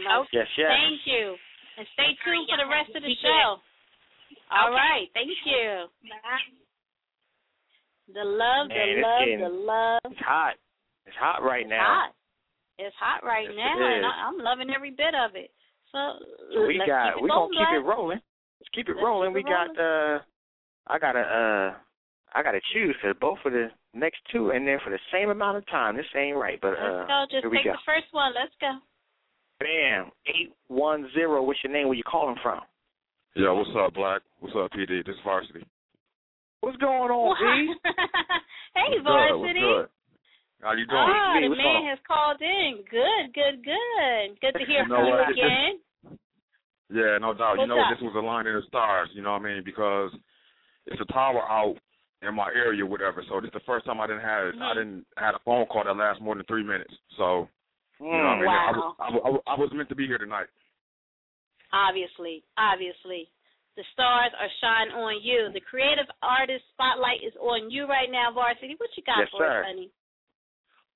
so much. Yes, yes. Thank you. And stay tuned for the rest of the show. All Okay. right. Thank you. The love, Man, the it's love, getting- the love. It's hot. It's hot right It's now. hot. It's hot right Yes, now, and. I, I'm loving every bit of it. So So we let's got keep it we going, gonna keep it rolling. Let's keep it Let's rolling. keep we it got uh I gotta uh I gotta choose for both of the next two and then for the same amount of time. This ain't right, but uh Let's go. Just here we take go. the first one. Let's go. Bam. Eight one zero. What's your name? Where you calling from? Yeah, what's up, Black? What's up, PD? This is Varsity. What's going on, V? hey, what's varsity. Good, what's good? How you doing? Oh, V, the man on? has called in. Good, good, good. Good to hear You know from you again. Yeah, no doubt. What's you know, up? this was a line in the stars, you know what I mean? Because it's a tower out in my area, whatever. So this is the first time I didn't have I Mhm. didn't had a phone call that lasts more than three minutes. So you know what I mean? Wow. was, I, was, I was- I was meant to be here tonight. Obviously, obviously. The stars are shining on you. The creative artist spotlight is on you right now, Varsity. What you got Yes, for sir. us, honey?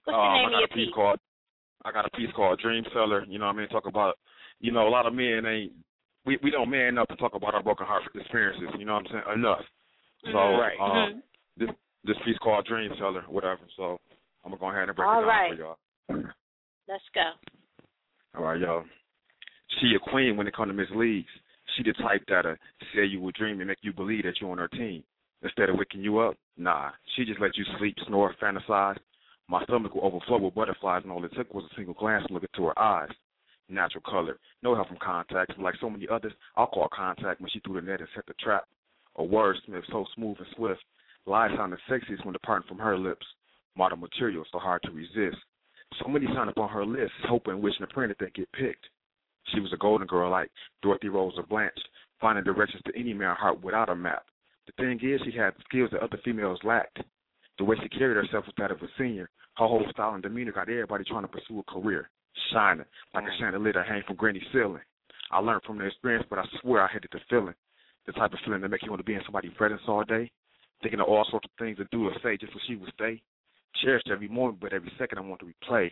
What's um, the name I of got your a piece piece? called I got a piece called Dream Seller. You know what I mean? Talk about you know a lot of men ain't we we don't man up to talk about our broken heart experiences. You know what I'm saying? Enough. So Mhm. Right. um, Mhm. this this piece called Dream Seller, whatever. So I'm gonna go ahead and break All it down right. for y'all. Let's go. All right, y'all. She a queen when it comes to Miss Leagues. She the type that'll say you will dream and make you believe that you're on her team. Instead of waking you up, nah. She just let you sleep, snore, fantasize. My stomach will overflow with butterflies, and all it took was a single glance look into her eyes. Natural color, no help from contacts. Like so many others, I'll call contact when she threw the net and set the trap. A word smith so smooth and swift. Lies sounded sexiest when departing from her lips. Modern material so hard to resist. So many signed up on her list, hoping, wishing, and praying that they get picked. She was a golden girl like Dorothy Rose or Blanche, finding directions to any man's heart without a map. The thing is, she had skills that other females lacked. The way she carried herself was that of a senior. Her whole style and demeanor got everybody trying to pursue a career, shining like a mm. chandelier that hang from granny's ceiling. I learned from the experience, but I swear I hated the feeling. The type of feeling that make you want to be in somebody's presence all day, thinking of all sorts of things to do or say just so she would stay. Cherished every moment, but every second I want to replay.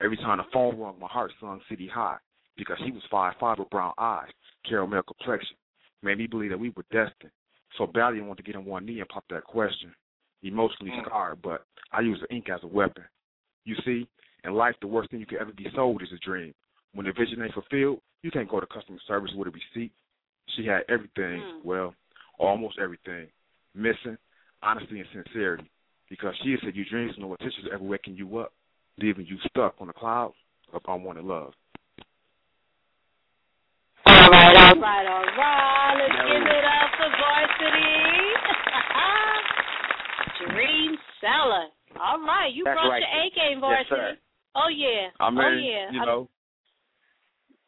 Every time the phone rung, my heart sung city high because she was five five with brown eyes, caramel complexion. Made me believe that we were destined. So badly I wanted to get on one knee and pop that question. Emotionally scarred, but I use the ink as a weapon. You see, in life the worst thing you could ever be sold is a dream. When the vision ain't fulfilled, you can't go to customer service with a receipt. She had everything, Mm. well, almost everything. Missing honesty and sincerity. Because she said your dreams no attention to ever waking you up, leaving you stuck on a cloud of unwanted love. All right, all right, all right. Let's give it up for varsity. Dream seller. All right, you That's brought right. your A game, Yes, varsity. sir. oh yeah. I mean, oh yeah. you I'm- know,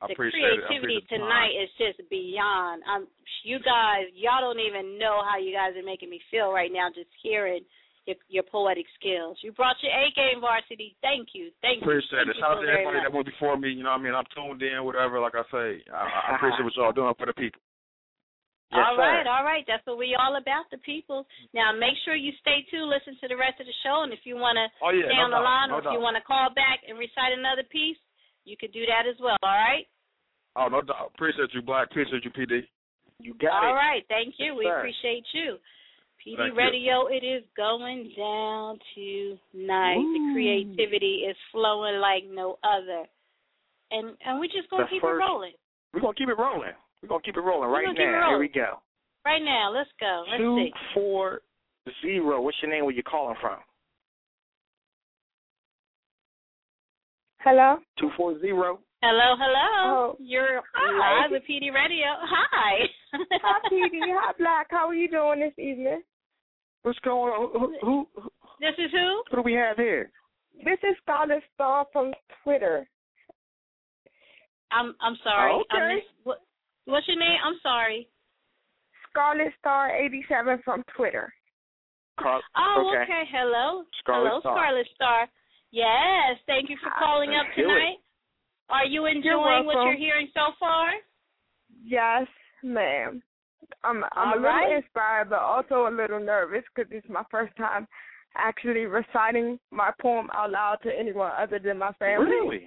I the appreciate it. I creativity appreciate the time. tonight is just beyond. Um, you guys, y'all don't even know how you guys are making me feel right now just hearing your, your poetic skills. You brought your A game, varsity. Thank you, thank you. Appreciate it. Shout out to everybody much. that went before me. You know what I mean? I'm tuned in, whatever. Like I say, I, I appreciate what y'all doing for the people. Yes, all right, sir. all right. That's what we all about, the people. Now make sure you stay tuned, listen to the rest of the show, and if you want to Oh, yeah, stay no on the line, no or if you want to call back and recite another piece, you could do that as well. All right. Oh, no doubt. Appreciate you, Black. Appreciate you, PD. You got all it. All right, thank you. Yes, we sir. appreciate you. PD Thank you. Radio, it is going down tonight. The creativity is flowing like no other. And and we're just gonna The keep first- it rolling. We're gonna keep it rolling. We're gonna keep it rolling right gonna keep it now. Here we go. Right now, let's go. Let's Two see. four zero. What's your name? Where you calling from? Hello? Two four zero. Hello, hello. Oh, You're hi. live with PD Radio. Hi. Hi, PD. Hi, Black. How are you doing this evening? What's going on? Who, who, who This is who? who do we have here? This is Scarlett Star from Twitter. I'm I'm sorry. I Okay. missed, what, what's your name? I'm sorry. Scarlet Star 87 from Twitter. Carl. Oh, okay. okay. Hello. Scarlet Hello, Star. Scarlet Star. Yes, thank you for ah, calling up let's do it. tonight. Are you enjoying what you're hearing so far? Yes, ma'am. I'm I'm All a little right. inspired, but also a little nervous because it's my first time actually reciting my poem out loud to anyone other than my family. Really?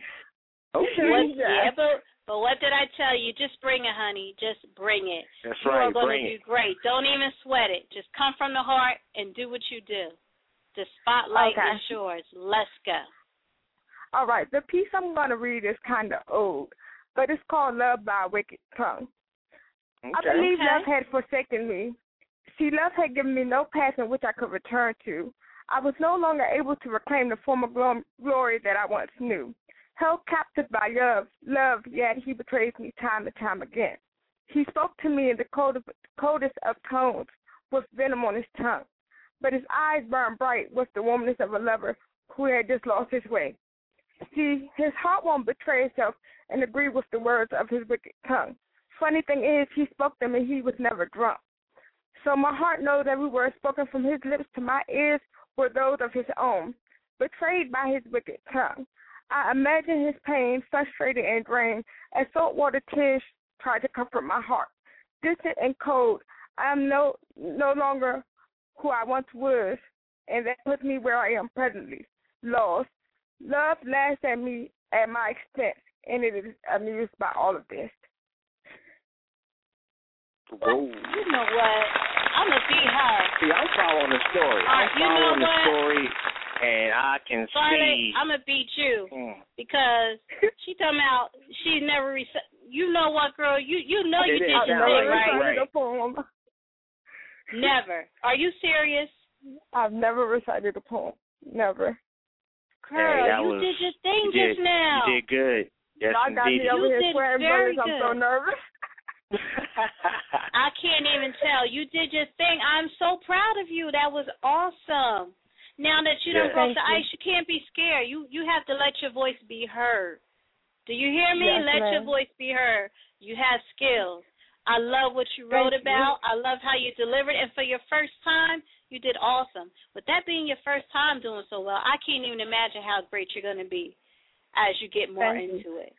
What, yeah, but But what did I tell you? Just bring it, honey. Just bring it. That's you right, are going bring to it. do great. Don't even sweat it. Just come from the heart and do what you do. The spotlight Okay. is yours. Let's go. All right, the piece I'm going to read is kind of old, but it's called Love by a Wicked Tongue. I believe Okay. love had forsaken me. See, love had given me no path in which I could return to. I was no longer able to reclaim the former glo- glory that I once knew. Held captive by love, love, yet he betrays me time and time again. He spoke to me in the coldest, coldest of tones, with venom on his tongue. But his eyes burned bright with the warmness of a lover who had just lost his way. See, his heart won't betray itself and agree with the words of his wicked tongue. Funny thing is, he spoke them and he was never drunk. So my heart knows every word spoken from his lips to my ears were those of his own, betrayed by his wicked tongue. I imagine his pain, frustrated and drained, as saltwater tears tried to comfort my heart. Distant and cold, I am no no longer who I once was, and that puts me where I am presently, lost. Love laughs at me at my expense, and it is amused by all of this. Whoa. You know what? I'm going to be her. See, I'm following the story. All I'm right, you know following the what? story, and I can Scarlett, see. I'm going to beat you Mm. because she talking about she never rec- You know what, girl? You you know you did your thing, right? right. Never. Are you serious? I've never recited a poem. Never. Girl, Hey, you was- did your thing you did, just now. You did good. Yes, I got indeed. me over You here did swearing very. I'm so good. nervous. I can't even tell. You did your thing. I'm so proud of you. That was awesome. Now that you done Yeah. broke the Thank you. ice, you can't be scared. You you have to let your voice be heard. Do you hear me? Yes, let your voice be heard. You have skills. I love what you wrote Thank you. about. I love how you delivered. And for your first time, you did awesome. With that being your first time doing so well, I can't even imagine how great you're going to be as you get more Thank you. into it.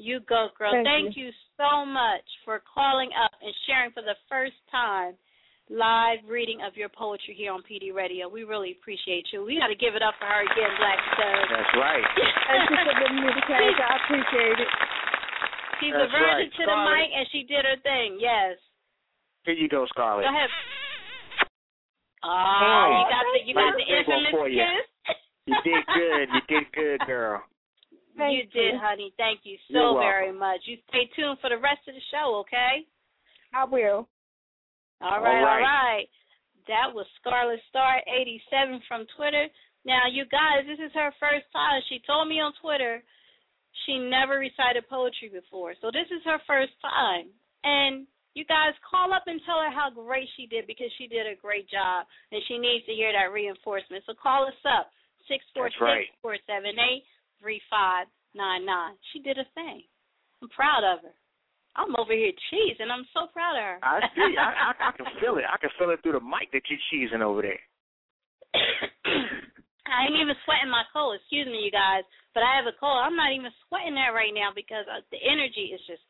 You go, girl. Thank Thank you so much for calling up and sharing for the first time live reading of your poetry here on PD Radio. We really appreciate you. We got to give it up for her again, Black because That's right. Thank you for giving me the chance. I appreciate it. she's That's a virgin right. to the Scarlett. mic and she did her thing. Yes. Here you go, Scarlett. Go ahead. Oh, Oh, you got the you got the big infamous for you. kiss. You did good. You did good, girl. Thank you did, honey. Thank you You're so welcome. very much. You stay tuned for the rest of the show, okay? I will. All All right, all right. right. That was Scarlet Star eighty seven from Twitter. Now, you guys, this is her first time. She told me on Twitter she never recited poetry before, so this is her first time. And you guys call up and tell her how great she did because she did a great job, and she needs to hear that reinforcement. So call us up six four That's right. six four seven eight three five nine nine. She did a thing. I'm proud of her. I'm over here cheesing. I'm so proud of her. I see. I, I, I can feel it. I can feel it through the mic that you're cheesing over there. I ain't even sweating my cold. Excuse me, you guys, but I have a cold. I'm not even sweating that right now because uh, the energy is just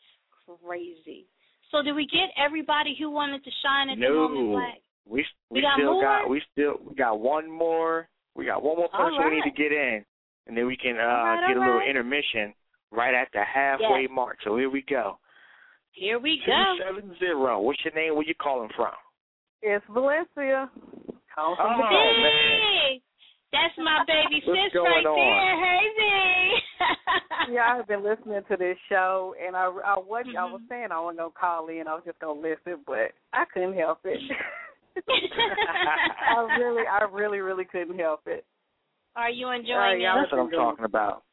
crazy. So did we get everybody who wanted to shine at the moment, No, we We we got still more? got we still we got one more. We got one more person we need to get in, and then we can uh All right, get a little right. intermission right at the halfway Yes. mark. So here we go. Here we Two go. seven zero. What's your name? Where you calling from? It's Valencia. Calling from Oh, the man. That's my baby What's sis going right on? there. Hey, Z. Yeah, I've been listening to this show, and I, I wasn't. I Mm-hmm. was saying I wasn't gonna call in. I was just gonna listen, but I couldn't help it. I really, I really, really couldn't help it. Are you Uh, enjoying y'all it? That's what I'm talking about.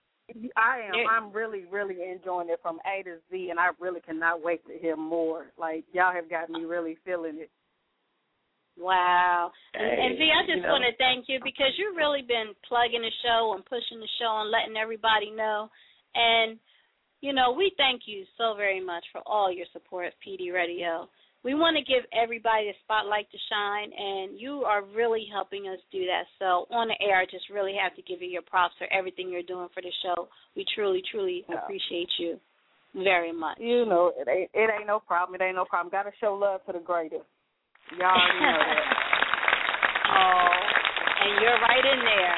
I am. There- I'm really, really enjoying it from A to Z, and I really cannot wait to hear more. Like y'all have got me really feeling it. Wow. And, and V, I just you know. want to thank you because you've really been plugging the show and pushing the show and letting everybody know. And, you know, we thank you so very much for all your support of PD Radio. We want to give everybody a spotlight to shine, and you are really helping us do that. So, on the air, I just really have to give you your props for everything you're doing for the show. We truly, truly Yeah. appreciate you very much. You know, it ain't, it ain't no problem. It ain't no problem. Got to show love to the greatest. Y'all already know that. Oh, and you're right in there.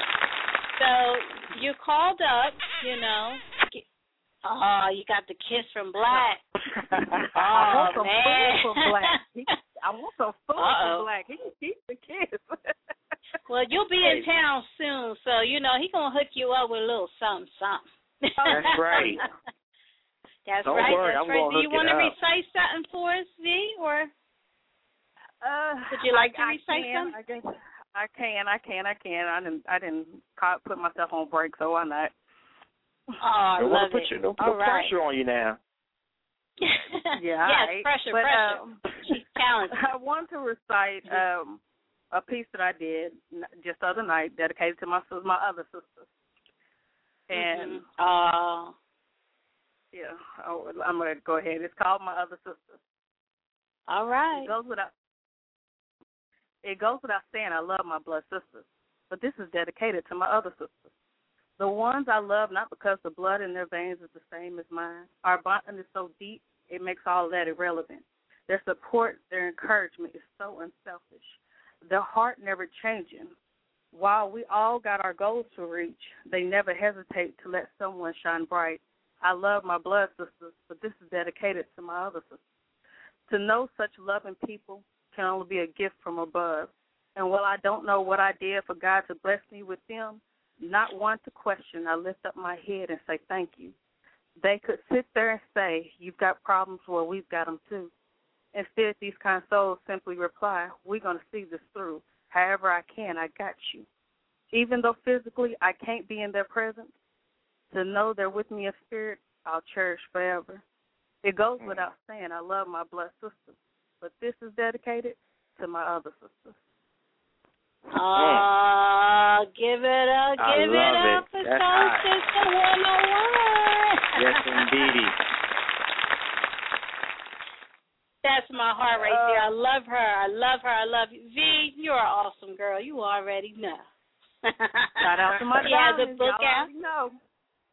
So you called up, you know. Oh, you got the kiss from Black. I want oh some man. food from Black. He, I want some food Uh-oh. from Black. He keeps the kiss. Well, you'll be in town soon, so you know he gonna hook you up with a little something, something. That's right. That's Don't right. worry, that's I'm right. Do you want to recite something for us, V, or Uh, would you like to I, recite I can, something? I guess I can. I can. I can. I didn't. I didn't put myself on break, so why not? Oh, I Don't wanna love put it. you, don't All put right. pressure on you now. Yeah. yes, alright. pressure, but, pressure. Um, She's talented. I want to recite um a piece that I did just the other night, dedicated to my my other sisters. And Oh, yeah, oh, I'm gonna go ahead. It's called My Other Sisters. all right. It goes without it goes without saying I love my blood sisters, but this is dedicated to my other sisters. The ones I love not because the blood in their veins is the same as mine. Our bond is so deep it makes all that irrelevant. Their support, their encouragement is so unselfish. Their heart never changing. While we all got our goals to reach, they never hesitate to let someone shine bright. I love my blood sisters, but this is dedicated to my other sisters. To know such loving people can only be a gift from above. And while I don't know what I did for God to bless me with them, not one to question, I lift up my head and say thank you. They could sit there and say, You've got problems, well, we've got them too. Instead, these kind souls simply reply, We're going to see this through. However, I can, I got you. Even though physically I can't be in their presence, to know they're with me in spirit, I'll cherish forever. It goes hmm. without saying, I love my blood sisters, but this is dedicated to my other sisters. Oh, give it up, give it up it. for That's Soul hot. Sister 101. Yes, indeedy. That's my heart right there. I uh. love her. I love her. I love you. V, you're an awesome girl. You already know. Shout out to my She has a book Y'all out. already know.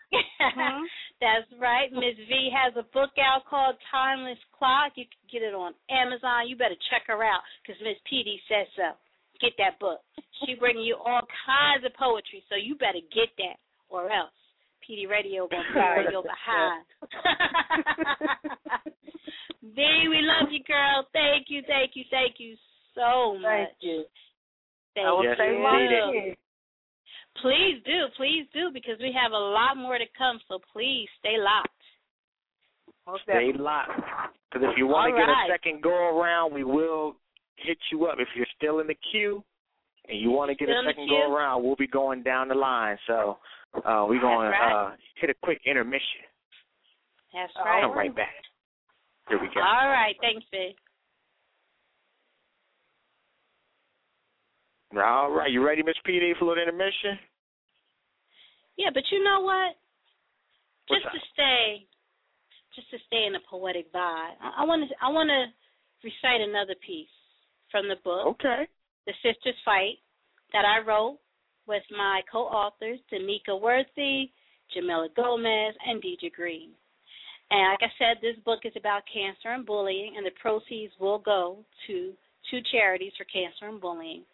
That's right. Miss V has a book out called Timeless Clock. You can get it on Amazon. You better check her out because Miss PD says so. Get that book. She bringing you all kinds of poetry, so you better get that or else PD Radio gonna fire your behind. V, we love you, girl. Thank you, thank you, thank you so much. Thank you. Thank I will Yes, stay you. locked in. Please do, please do, because we have a lot more to come. So please stay locked. Most Stay locked. Because if you want to get right. a second go around, we will hit you up. If you're still in the queue and you want to get Still a second go around, we'll be going down the line. So uh, we're going to right. uh, hit a quick intermission. That's right. Come right back. Here we go. All right, thanks, V. All right, you ready, Miss PD, for a little intermission? Yeah, but you know what? What's just up? to stay, just to stay in a poetic vibe. I want to, I want to recite another piece from the book, Okay. "The Sisters Fight," that I wrote with my co-authors, Danica Worthy, Jamila Gomez, and Deidre Green. And like I said, this book is about cancer and bullying, and the proceeds will go to two charities for cancer and bullying.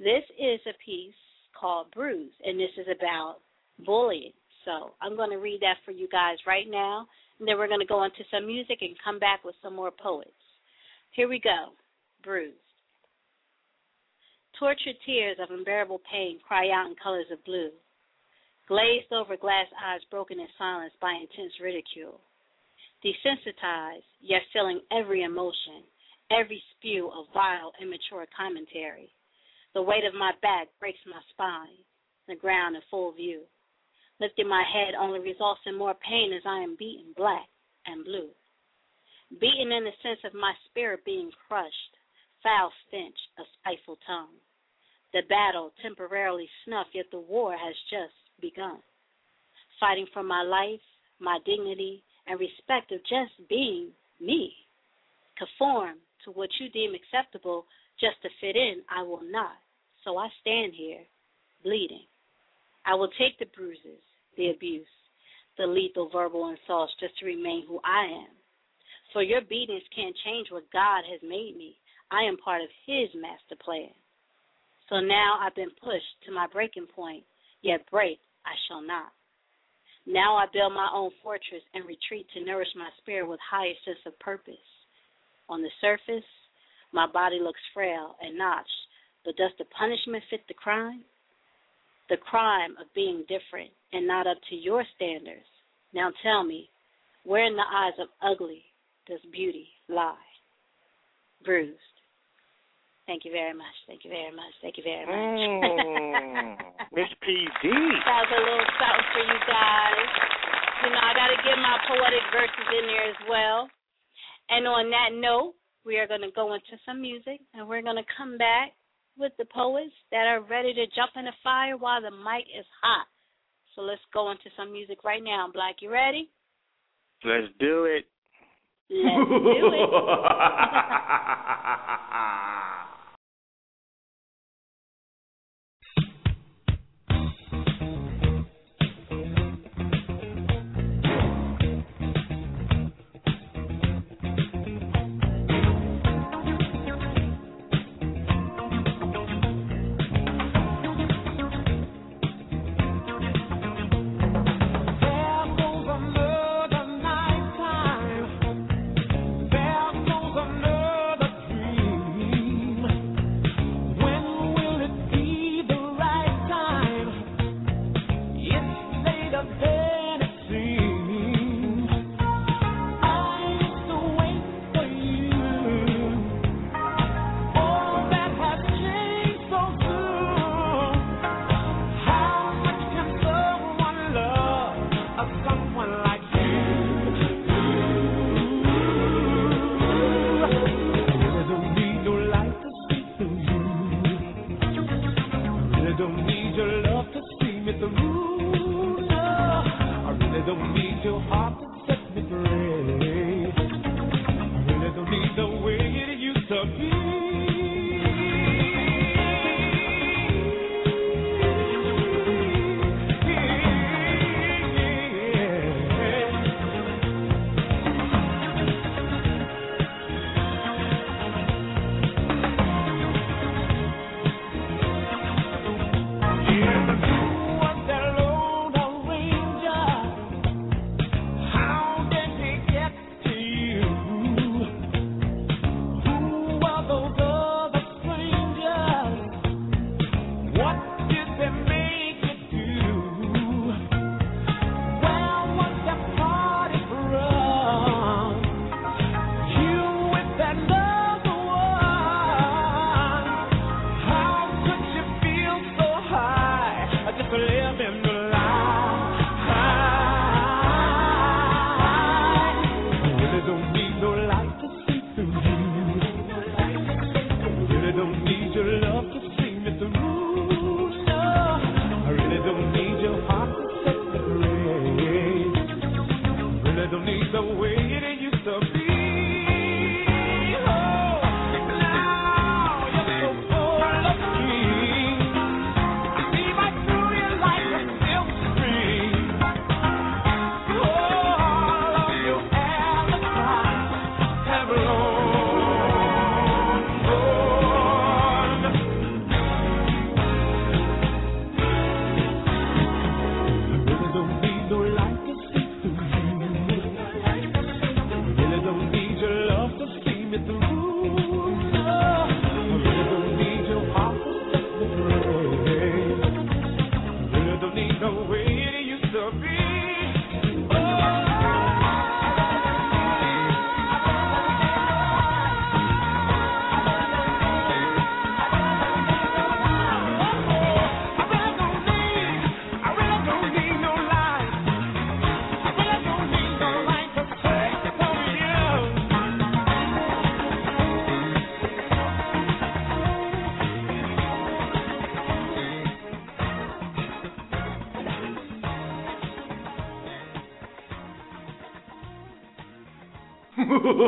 This is a piece called Bruise, and this is about bullying. So I'm going to read that for you guys right now, and then we're going to go into some music and come back with some more poets. Here we go. Bruised. Tortured tears of unbearable pain cry out in colors of blue. Glazed over glass eyes broken in silence by intense ridicule. Desensitized, yet feeling every emotion, every spew of vile, immature commentary. The weight of my back breaks my spine, the ground in full view. Lifting my head only results in more pain as I am beaten black and blue. Beaten in the sense of my spirit being crushed, foul stench, a spiteful tongue. The battle temporarily snuffed, yet the war has just begun. Fighting for my life, my dignity, and respect of just being me. Conform to what you deem acceptable just to fit in, I will not. So I stand here, bleeding. I will take the bruises, the abuse, the lethal verbal insults just to remain who I am. For your beatings can't change what God has made me. I am part of His master plan. So now I've been pushed to my breaking point, yet break I shall not. Now I build my own fortress and retreat to nourish my spirit with higher sense of purpose. On the surface, my body looks frail and notched, but does the punishment fit the crime? The crime of being different and not up to your standards. Now tell me, where in the eyes of ugly does beauty lie? Bruised. Thank you very much. Thank you very much. Thank you very much. Mm, Miss PD. That was a little something for you guys. You know, I got to get my poetic verses in there as well. And on that note, we are going to go into some music, and we're going to come back with the poets that are ready to jump in the fire while the mic is hot. So let's go into some music right now. Black, you ready? Let's do it. Let's do it.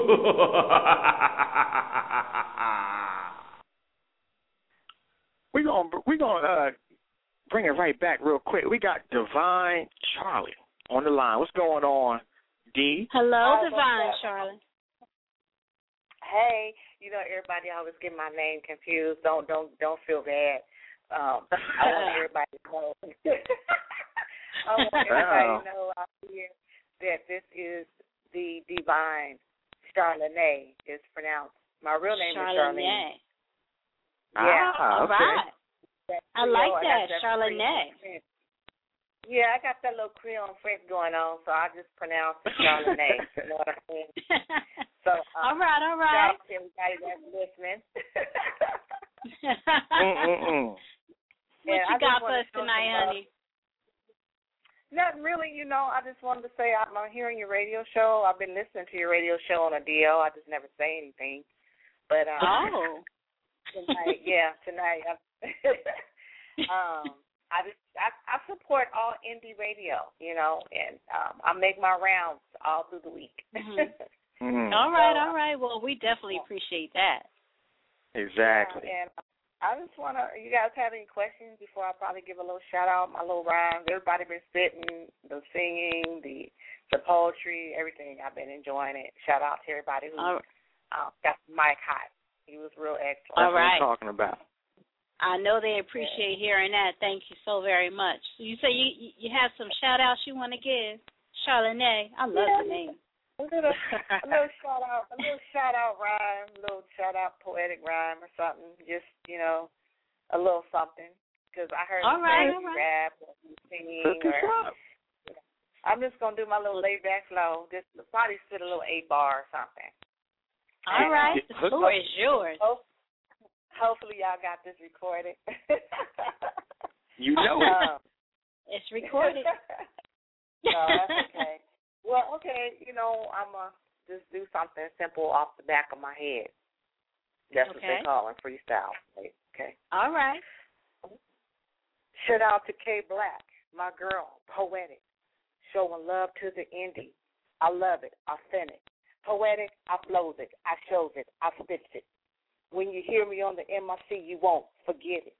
We gonna we gonna uh, bring it right back real quick. We got Divine Charlie on the line. What's going on, D? Hello, Hi, Divine Charlie. Hey, you know everybody always get my name confused. Don't don't don't feel bad. Um, I want everybody to know. I want everybody to know that this is the divine Charlene is pronounced. My real name is Charlene. Charlene. Yeah. Ah, okay. right. I like that, that Charlene. Creole Yeah, I got that little Creole French going on, so I just pronounce it Charlene. you know what I mean? So, um, all right, all shout right. out to everybody that's listening. Mm-mm-mm. What And you I got for us show tonight, some love. honey? Nothing really, you know. I just wanted to say I'm uh, hearing your radio show. I've been listening to your radio show on a DL. I just never say anything. But um, Oh. tonight, yeah, tonight. I, um, I just I, I support all indie radio, you know, and um, I make my rounds all through the week. Mhm. Mm. All right, all right. Well, we definitely appreciate that. Exactly. And I just want to. You guys have any questions before I probably give a little shout out, my little rhymes. Everybody been spitting, the singing, the the poetry, everything. I've been enjoying it. Shout out to everybody who All, uh, got mic hot. He was real excellent. All right. That's what I'm talking about. I know they appreciate hearing that. Thank you so very much. So you say you you- you have some shout outs you want to give, Charlene. I love Yeah. the name. A little, a little shout out, a little shout out rhyme, a little shout out poetic rhyme or something. Just you know, a little something. Because I heard All you right, say all you rap or you singing Hook us or. I'm just gonna do my little laid back flow. Just probably spit a little eight bar or something. All right, the Hook floor is yours. Ho- Hopefully y'all got this recorded. You know it. Um, It's recorded. no, that's okay. Well, okay, you know, I'm going to just do something simple off the back of my head. That's what they call it, freestyle. Okay. All right. Shout out to K Black, my girl, poetic, showing love to the indie. I love it, authentic. Poetic, I flows it, I shows it, I spits it. When you hear me on the MIC, you won't forget it.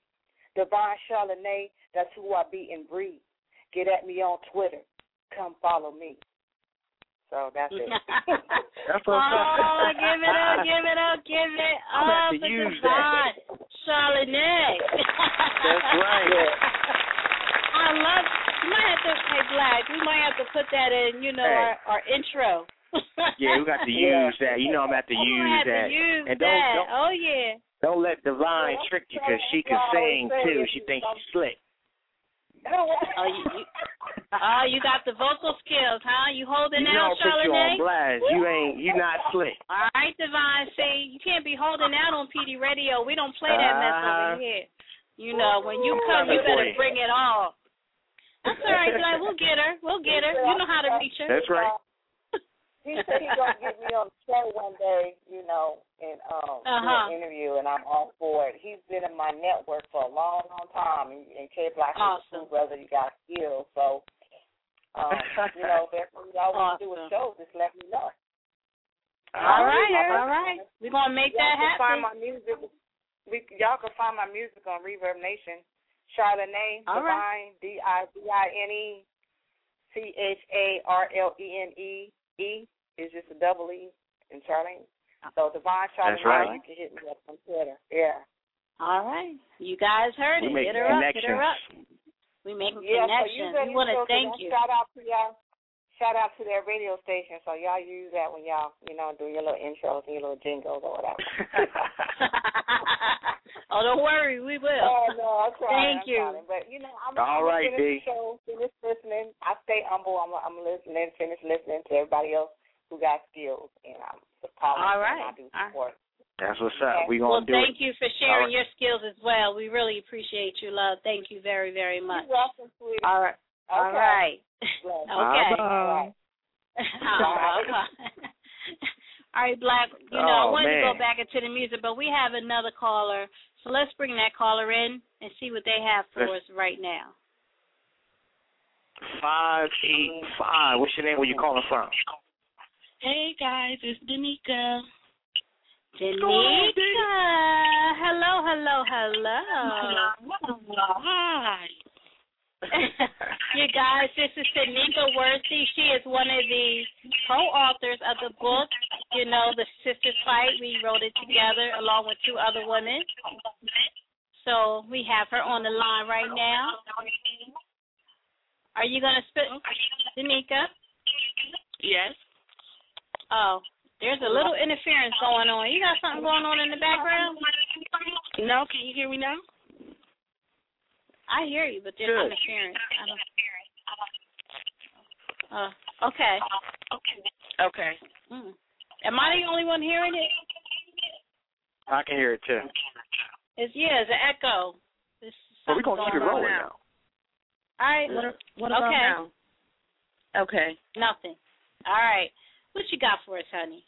Divine Charlene, that's who I be and breathe. Get at me on Twitter. Come follow me. So that's it. That's what I'm oh, saying. give it up, give it up, give it up. I'm gonna up have to for use that. Charlene. That's right. I love. You might have to, hey Black. We might have to put that in. You know, Hey. our, our intro. Yeah, we got to Yeah. use that. You know I'm gonna I'm use have that. to use and don't, that. don't oh yeah. don't let Divine trick you because she can sing too. She thinks she's slick. Oh, you, you, oh, you got the vocal skills, huh? You holding You out, know, put you on Charlene? blast. You ain't, you not slick. All right, Divine. See, you can't be holding out on PD Radio. We don't play that mess Uh-huh. over here. You know, when you come, you better bring it all. That's all right, Glenn. We'll get her. We'll get her. You know how to reach her. That's right. He said he's gonna get me on the show one day, you know, and um Uh-huh. an interview, and I'm all for it. He's been in my network for a long, long time, and, and K Black is Awesome. a brother. You got skills, so um, you know, if y'all want to do a show, just let me know. All right, all right. We're gonna make y'all that can find my music. We y'all can find my music on Reverb Nation. Charlene All right. Divine D I V I N E C H A R L E N E E is just a double E in Charlene. So Divine Charlene, That's right. you can hit me up on Twitter. Yeah. All right. You guys heard We it. make Hit her up. Hit her connections. up. We making Yeah, so connections. use that we want to thank you. Shout out to y'all. Shout out to their radio station. So y'all use that when y'all, you know, do your little intros and your little jingles or whatever. oh, don't worry, we will. Oh no, I'm trying. Thank I'm you. trying. But you know, I'm, All I'm right, D. the show, finish listening. I stay humble. I'm I'm listening, finish listening to everybody else who got skills, and I'm supporting All them. I do support. That's what's up. We gonna do thank it. you for sharing All your skills as well. We really appreciate you, love. Thank you very, very much. You're welcome, sweetie. All right. Okay. right. Bless. Okay. All right. All right. All right, Black. You know, I Oh, wanted to go back into the music, but we have another caller. So let's bring that caller in and see what they have for Let's- us right now. Five eight five. What's your name? Where you calling from? Hey guys, it's Danica. Danica. Hello, hello, hello. Hi. you guys, this is Tanika Worthy. She is one of the co-authors of the book, you know, The Sisters Fight. We wrote it together along with two other women. So we have her on the line right now. Are you going to spit, Danica? Yes. Oh, there's a little interference going on. You got something going on in the background? No, can you hear me now? I hear you, but there's Good. interference. I don't. Uh, okay. Okay. Mm. Am I the only one hearing it? I can hear it too. It's yeah, it's an echo. It's But we're gonna something keep it rolling now. now. All right. What, what about okay. now? Okay. Nothing. All right. What you got for us, honey?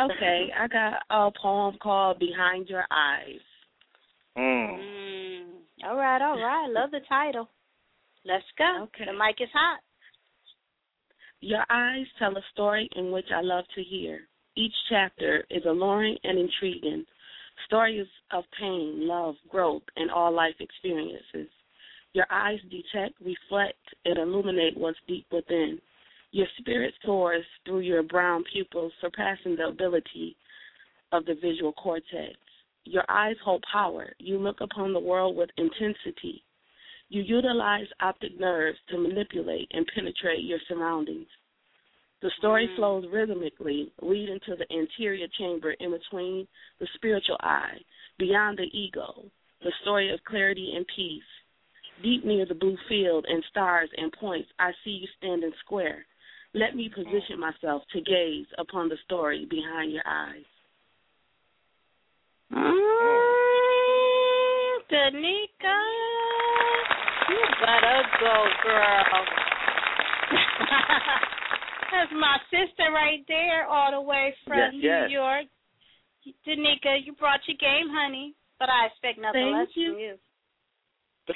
Okay, I got a poem called Behind Your Eyes. Mm. Mm. All right, all right. Love the title. Let's go. Okay. The mic is hot. Your eyes tell a story in which I love to hear. Each chapter is alluring and intriguing. Stories of pain, love, growth, and all life experiences. Your eyes detect, reflect, and illuminate what's deep within. Your spirit soars through your brown pupils, surpassing the ability of the visual cortex. Your eyes hold power. You look upon the world with intensity. You utilize optic nerves to manipulate and penetrate your surroundings. The story mm-hmm. flows rhythmically, leading to the interior chamber in between the spiritual eye, beyond the ego, the story of clarity and peace. Deep near the blue field and stars and points, I see you standing square. Let me position myself to gaze upon the story behind your eyes. Mm, Danica, you better go, girl. That's my sister right there, all the way from Yes, New yes. York. Danica, you brought your game, honey, but I expect nothing Thank less you. from you.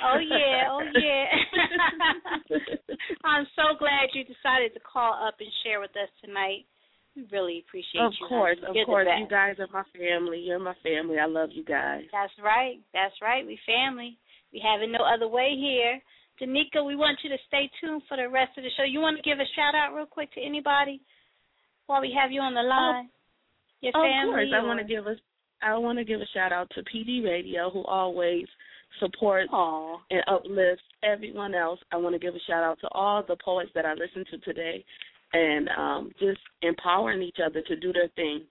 Oh yeah, oh yeah. I'm so glad you decided to call up and share with us tonight. We really appreciate you. Of you. course, of You're the course. You guys are my family. You're my family. I love you guys. That's right. That's right. We family. We have it no other way here. Danica, we want you to stay tuned for the rest of the show. You want to give a shout out real quick to anybody while we have you on the oh, line? Your family. of course, I want to give a I want to give a shout out to PD Radio who always supports Aw. and uplifts everyone else. I want to give a shout out to all the poets that I listened to today, and um, just empowering each other to do their thing.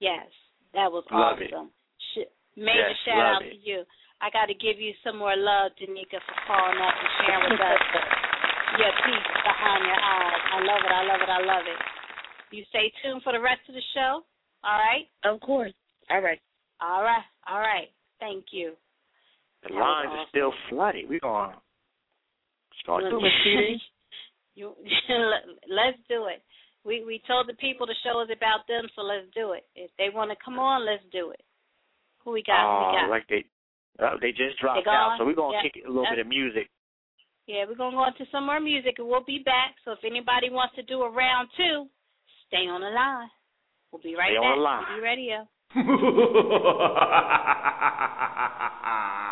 Yes, that was Love it. awesome. Sh- major Yes, shout out it. to you. I got to give you some more love, Danica, for calling up and sharing with us your piece behind your eyes. I love it. I love it. I love it. You stay tuned for the rest of the show. All right. Of course. All right. All right. All right. Thank you. The lines are still flooded. We're going to start doing it, You, let's do it. We we told the people the show is about them, so let's do it. If they want to come on, let's do it. Who we got? Who we Oh, got? like they, uh, they just dropped They out. So we're going to Yeah. kick it a little bit of music. Yeah, we're gonna go into some more music and we'll be back. So if anybody wants to do a round two, stay on the line. We'll be right Stay back. on the line. Be radio.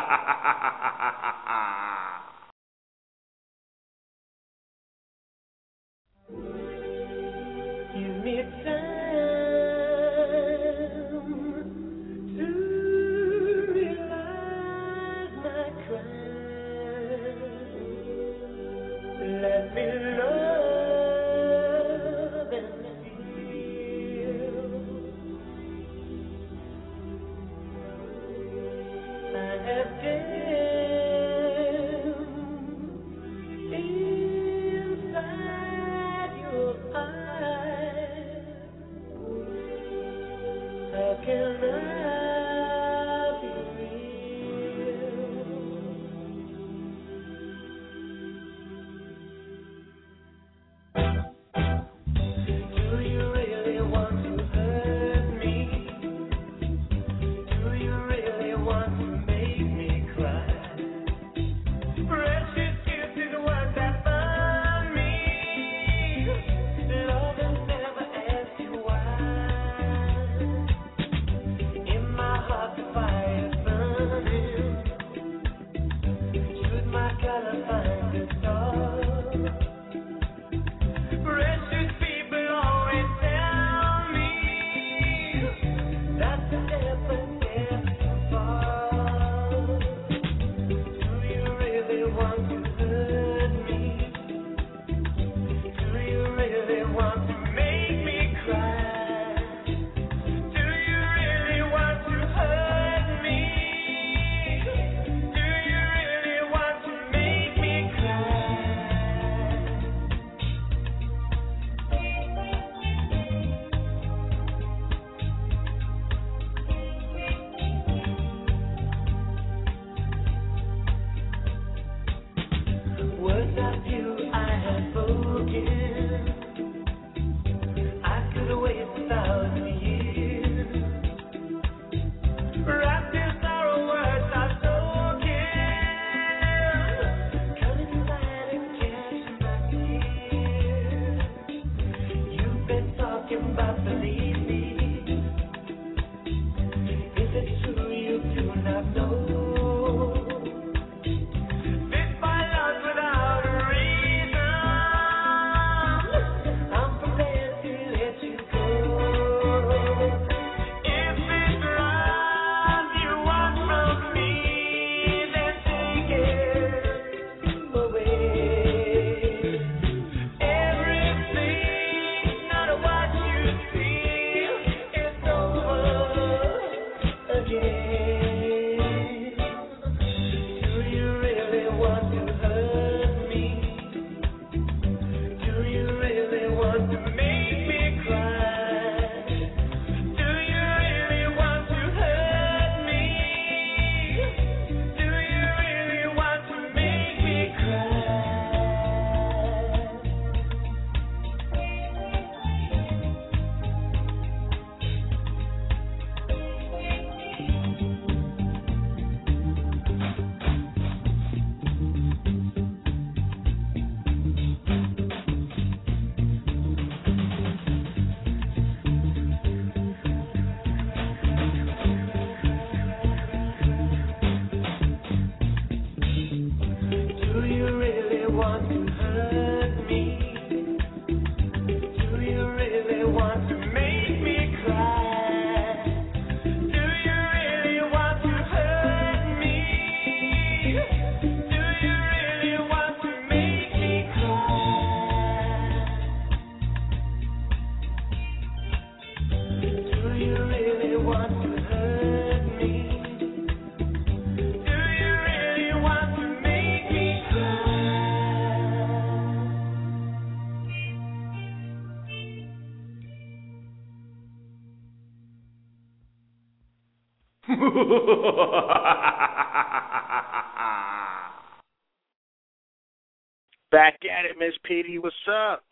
Back at it, Miss PD. What's up?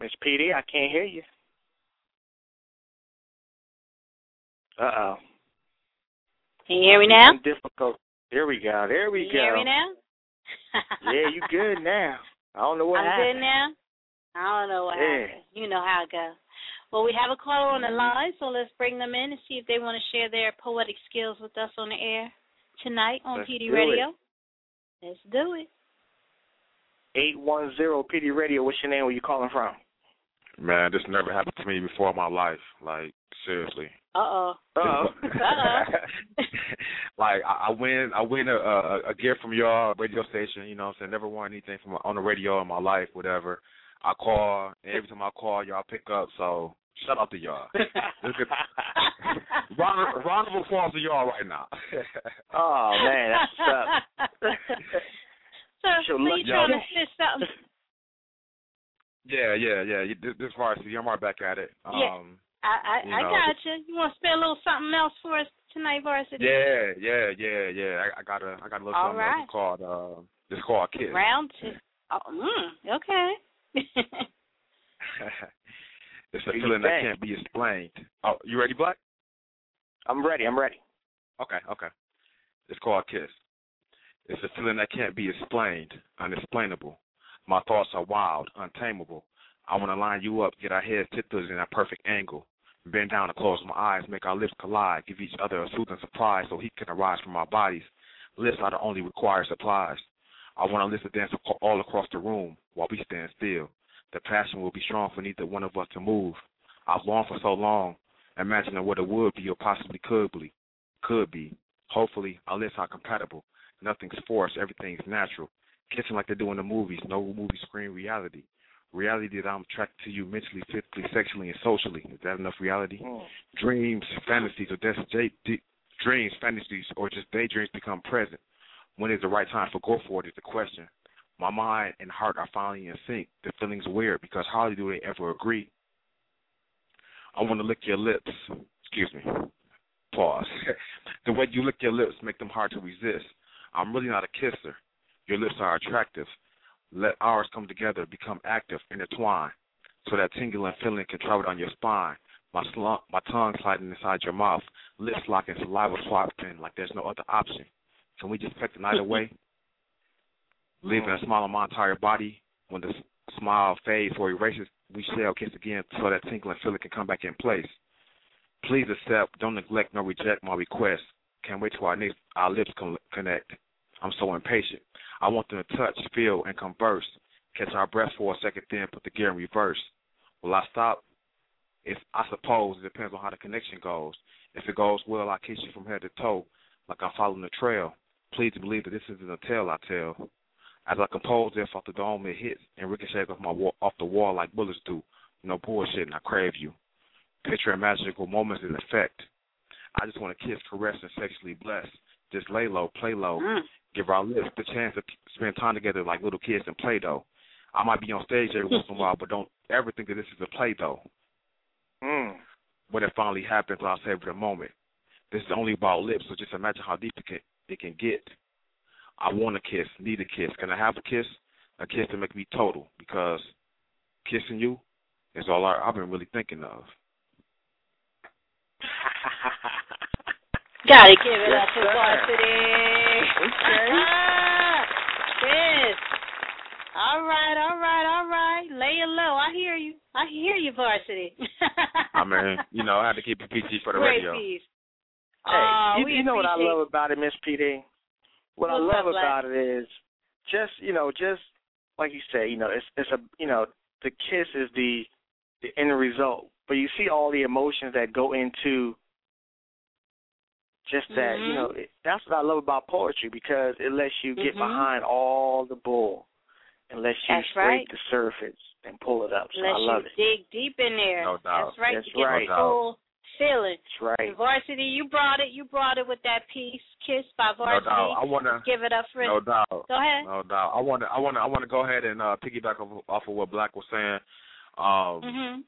Miss PD, I can't hear you. Uh oh. Can you hear me now? Difficult. There we go. There we Can go. hear me now? yeah, you good now. I don't know what I'm happened. good now. I don't know what yeah. happened. You know how it goes. Well, we have a caller on the line, so let's bring them in and see if they want to share their poetic skills with us on the air tonight on let's PD Radio. It. Let's do it. 810 PD Radio, what's your name? Where you calling from? Man, this never happened to me before in my life. Like, seriously. Uh oh. Uh oh. like I, I win, I win a, a a gift from your radio station. You know, what I'm saying never won anything from on the radio in my life, whatever. I call, and every time I call, y'all pick up. So shout out to y'all. This is- round, round of applause to y'all right now. Oh man, that's what's up. So, Sure, so you trying yo. to say something? yeah, yeah, yeah. This, this varsity, I'm right back at it. Um, Yeah. I I, you I know, got you. You want to spell a little something else for us tonight, varsity? Yeah, yeah, yeah, yeah. I, I got a, I got a little All something right. called, uh, it's called Kiss. Round two. Oh, mm, okay. it's a feeling that can't be explained. Oh, you ready, Black? I'm ready. I'm ready. Okay, okay. It's called Kiss. It's a feeling that can't be explained, unexplainable. My thoughts are wild, untamable. I want to line you up, get our heads tipped in a perfect angle. Bend down and close my eyes, make our lips collide, give each other a soothing surprise so heat can arise from our bodies. Lips are the only required supplies. I want to listen dance ac- all across the room while we stand still. The passion will be strong for neither one of us to move. I've longed for so long, imagining what it would be or possibly could be. Could be. Hopefully, our lips are compatible. Nothing's forced. Everything's natural. Kissing like they do in the movies. No movie screen reality. Reality that I'm attracted to you mentally, physically, sexually, and socially. Is that enough reality? Hmm. Dreams, fantasies, or just d- dreams, fantasies, or just daydreams become present. When is the right time for go for it is the question. My mind and heart are finally in sync. The feeling's weird because hardly do they ever agree. I want to lick your lips. Excuse me. Pause. the way you lick your lips make them hard to resist. I'm really not a kisser. Your lips are attractive. Let ours come together, become active, intertwine, so that tingling feeling can travel down your spine. My slump, my tongue sliding inside your mouth, lips locking, saliva swapping like there's no other option. Can we just peck the night away? Leaving a smile on my entire body. When the smile fades or erases, we shall kiss again so that tingling feeling can come back in place. Please accept, don't neglect nor reject my request. Can't wait till our, next, our lips connect. I'm so impatient. I want them to touch, feel, and converse. Catch our breath for a second, then put the gear in reverse. Will I stop? If I suppose it depends on how the connection goes. If it goes well, I kiss you from head to toe, like I'm following the trail. Please believe that this isn't a tale I tell. As I compose this off the dome, it hits and ricochets off my wall, off the wall like bullets do. No bullshit, and I crave you. Picture magical moments in effect. I just want to kiss, caress, and sexually bless. Just lay low, play low. Give our lips the chance to spend time together like little kids and Play-Doh. I might be on stage every once in a while, but don't ever think that this is a play though. Mm. When it finally happens, I'll savor the moment. This is only about lips, so just imagine how deep it can it can get. I want a kiss, need a kiss. Can I have a kiss? A kiss to make me total, because kissing you is all I, I've been really thinking of. Gotta give it up Yes, for sir. varsity. yes. All right, all right, all right. Lay it low. I hear you. I hear you, varsity. I mean, you know, I had to keep it PG for the Great radio. piece. Hey, Aw, you, you know what I love about it, Miss PD? What I love up, Black? about it is just you know, just like you say, you know, it's it's a you know, the kiss is the the end result, but you see all the emotions that go into just that. You Mhm. know, it, that's what I love about poetry because it lets you get Mhm. behind all the bull and lets you That's scrape right. the surface and pull it up. So Let I love you it. dig deep in there. No doubt. That's right. That's you get right. the full feeling. That's right. And varsity, you brought it. You brought it with that piece, "Kiss" by Varsity. No doubt. I wanna give it up for No doubt. Go ahead. No doubt. I want to. I want to. I want to go ahead and uh, piggyback off, off of what Black was saying. Um, Mhm.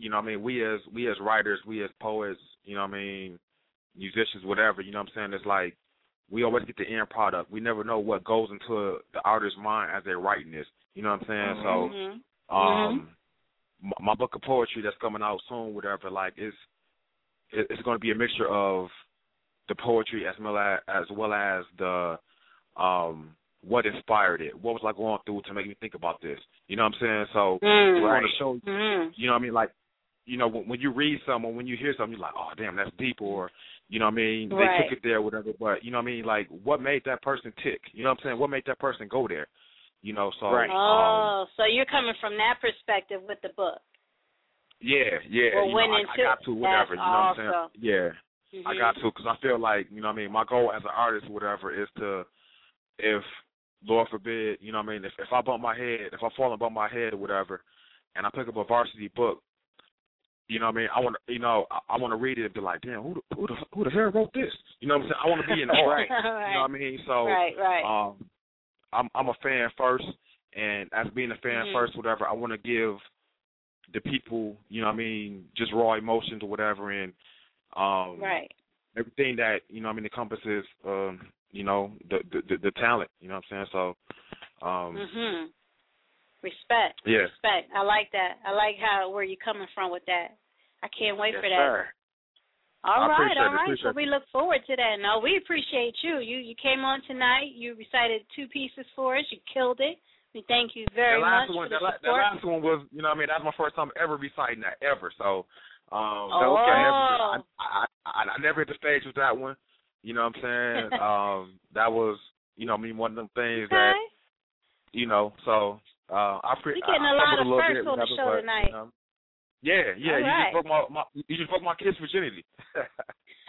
You know, what I mean, we as we as writers, we as poets, you know, what I mean, musicians, whatever. You know, what I'm saying it's like we always get the end product. We never know what goes into the artist's mind as they're writing this. You know what I'm saying? Mhm. So, um, my, my book of poetry that's coming out soon, whatever, like it's it, it's going to be a mixture of the poetry as well as as well as the um what inspired it? What was I going through to make me think about this? You know what I'm saying? So Mm. it's Right. going to show Mm. you know what I mean? Like, you know, when, when you read something, when you hear something, you're like, oh, damn, that's deep, or, you know what I mean? They took it there, whatever. But, you know what I mean? Like, what made that person tick? You know what I'm saying? What made that person go there? You know, so, um, Oh, so you're coming from that perspective with the book. yeah, yeah. Well, you went know, I, I got to, whatever. You know what I'm saying? Yeah. I Mhm. got to because I feel like, you know what I mean? My goal as an artist, or whatever, is to, if, Lord forbid, you know what I mean? If, if I bump my head, if I fall and bump my head or whatever, and I pick up a varsity book, you know what I mean? I want to, you know, I, I want to read it and be like, damn, who the, who the who the hell wrote this? You know what I'm saying? I want to be in awe. Right. You know what I mean? So, Right, right. Um, I'm I'm a fan first, and as being a fan Mhm. first, whatever, I want to give the people, you know what I mean, just raw emotions or whatever, and um, Right. everything that you know what I mean encompasses, um, you know, the the the, the talent. You know what I'm saying? So, um, Mhm. Respect. Yeah. Respect. I like that. I like how where you're coming from with that. I can't wait Yes, for that. sir. All I right, all right. So we look forward to that. No, we appreciate you. You you came on tonight. You recited two pieces for us. You killed it. We thank you very much one, for the that, la- that last one was, you know, what I mean, that's my first time ever reciting that ever. So, um, Oh. I, never, I, I, I never hit the stage with that one. You know what I'm saying? um, that was, you know, I mean, one of them things that, you know, so uh, I pre- We getting I, a I lot stumbled of little firsts on the show but, tonight. You know, yeah, yeah. All you right. just broke my, my, you just broke my kid's virginity.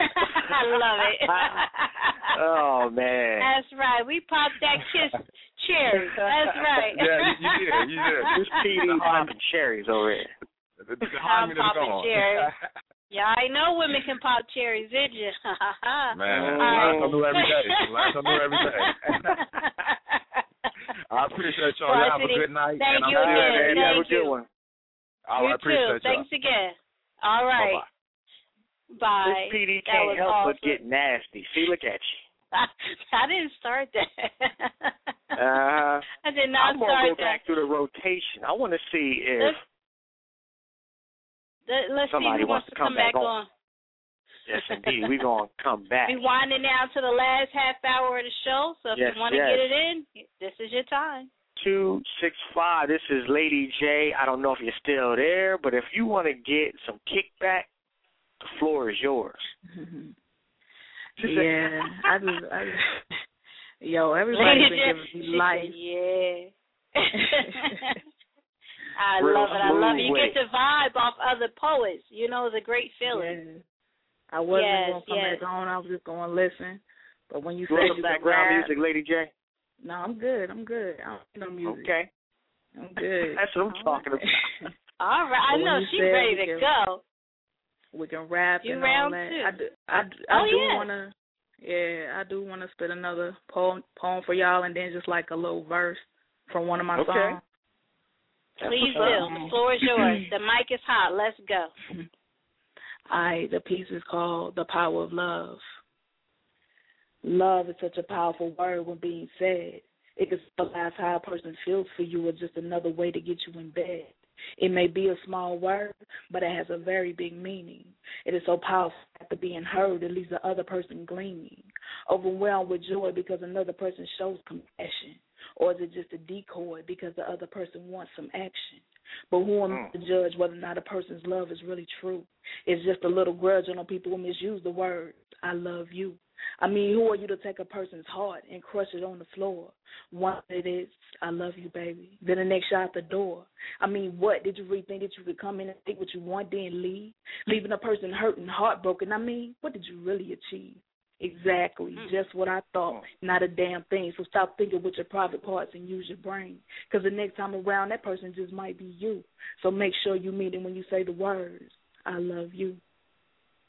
I love it. oh man. That's right. We popped that kiss cherry. That's right. Yeah, you, you did, you did. This PD popping cherries over here. The, the I'm popping cherries. Yeah, I know women can pop cherries, did you? Man, All learn right. something new every day. Learn something new every day. I appreciate y'all. Y'all have a good night. thank and you I'm again. good. Thank You have a good you. one. All you right, appreciate too. y'all. Thanks again. All right. Bye. This PD That can't help awesome. but get nasty. See, look at you. I didn't start that. Uh, I did not I'm gonna start go that. back through the rotation. I want to see if Let's, let- let's see somebody who wants wants to come back back on. on. Yes, indeed, we're gonna come back. We're winding down to the last half hour of the show, so if Yes, you want to yes. get it in, this is your time. Two six five. This is Lady J. I don't know if you're still there, but if you want to get some kickback, the floor is yours. yeah, I just, I just, yo, Lady everybody's been J- giving she me said, life. Yeah. I Real love it. I love it. You smooth get to vibe off other poets. You know, it's a great feeling. I wasn't Yes, gonna come yes. back on. I was just gonna listen. But when you You said some you could background rap, music, Lady J? no, I'm good. I'm good. I don't need no music. Okay. I'm good. That's what I'm talking about. All right. I know she's ready to can- go. We can rap You and round all that. two. I do. I, do- Oh, I do yeah. wanna. Yeah, I do wanna spit another poem poem for y'all, and then just like a little verse from one of my Okay. songs. Please do. The floor is yours. The mic is hot. Let's go. I the piece is called The Power of Love. Love is such a powerful word when being said. It can symbolize how a person feels for you or just another way to get you in bed. It may be a small word, but it has a very big meaning. It is so powerful after being heard, it leaves the other person gleaming, overwhelmed with joy because another person shows compassion. Or is it just a decoy because the other person wants some action? But who am I mm. to judge whether or not a person's love is really true? It's just a little grudge on people who misuse the word, I love you. I mean, who are you to take a person's heart and crush it on the floor? One it is, I love you, baby. Then the next shot out the door. I mean, what? Did you really think that you could come in and take what you want, then leave? Leaving a person hurt and heartbroken. I mean, what did you really achieve? Exactly, mm. just what I thought. Not a damn thing. So stop thinking with your private parts and use your brain. Because the next time around, that person just might be you. So make sure you mean it when you say the words, I love you.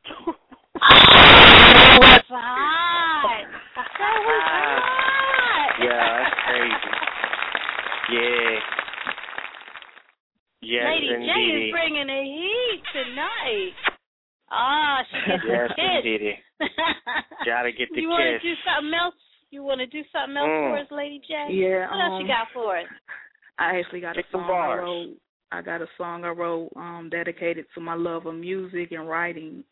That was hot. That was hot. Yeah, that's crazy. Yeah. Yes, Lady J is bringing the heat tonight. Ah, she gets Yes, the kiss. indeedy. Gotta get the you want to do something else? You want to do something else Mm. for us, Lady J? Yeah, What else you um, got for us? I actually got Kick a some song bars. I wrote. I got a song I wrote um dedicated to my love of music and writing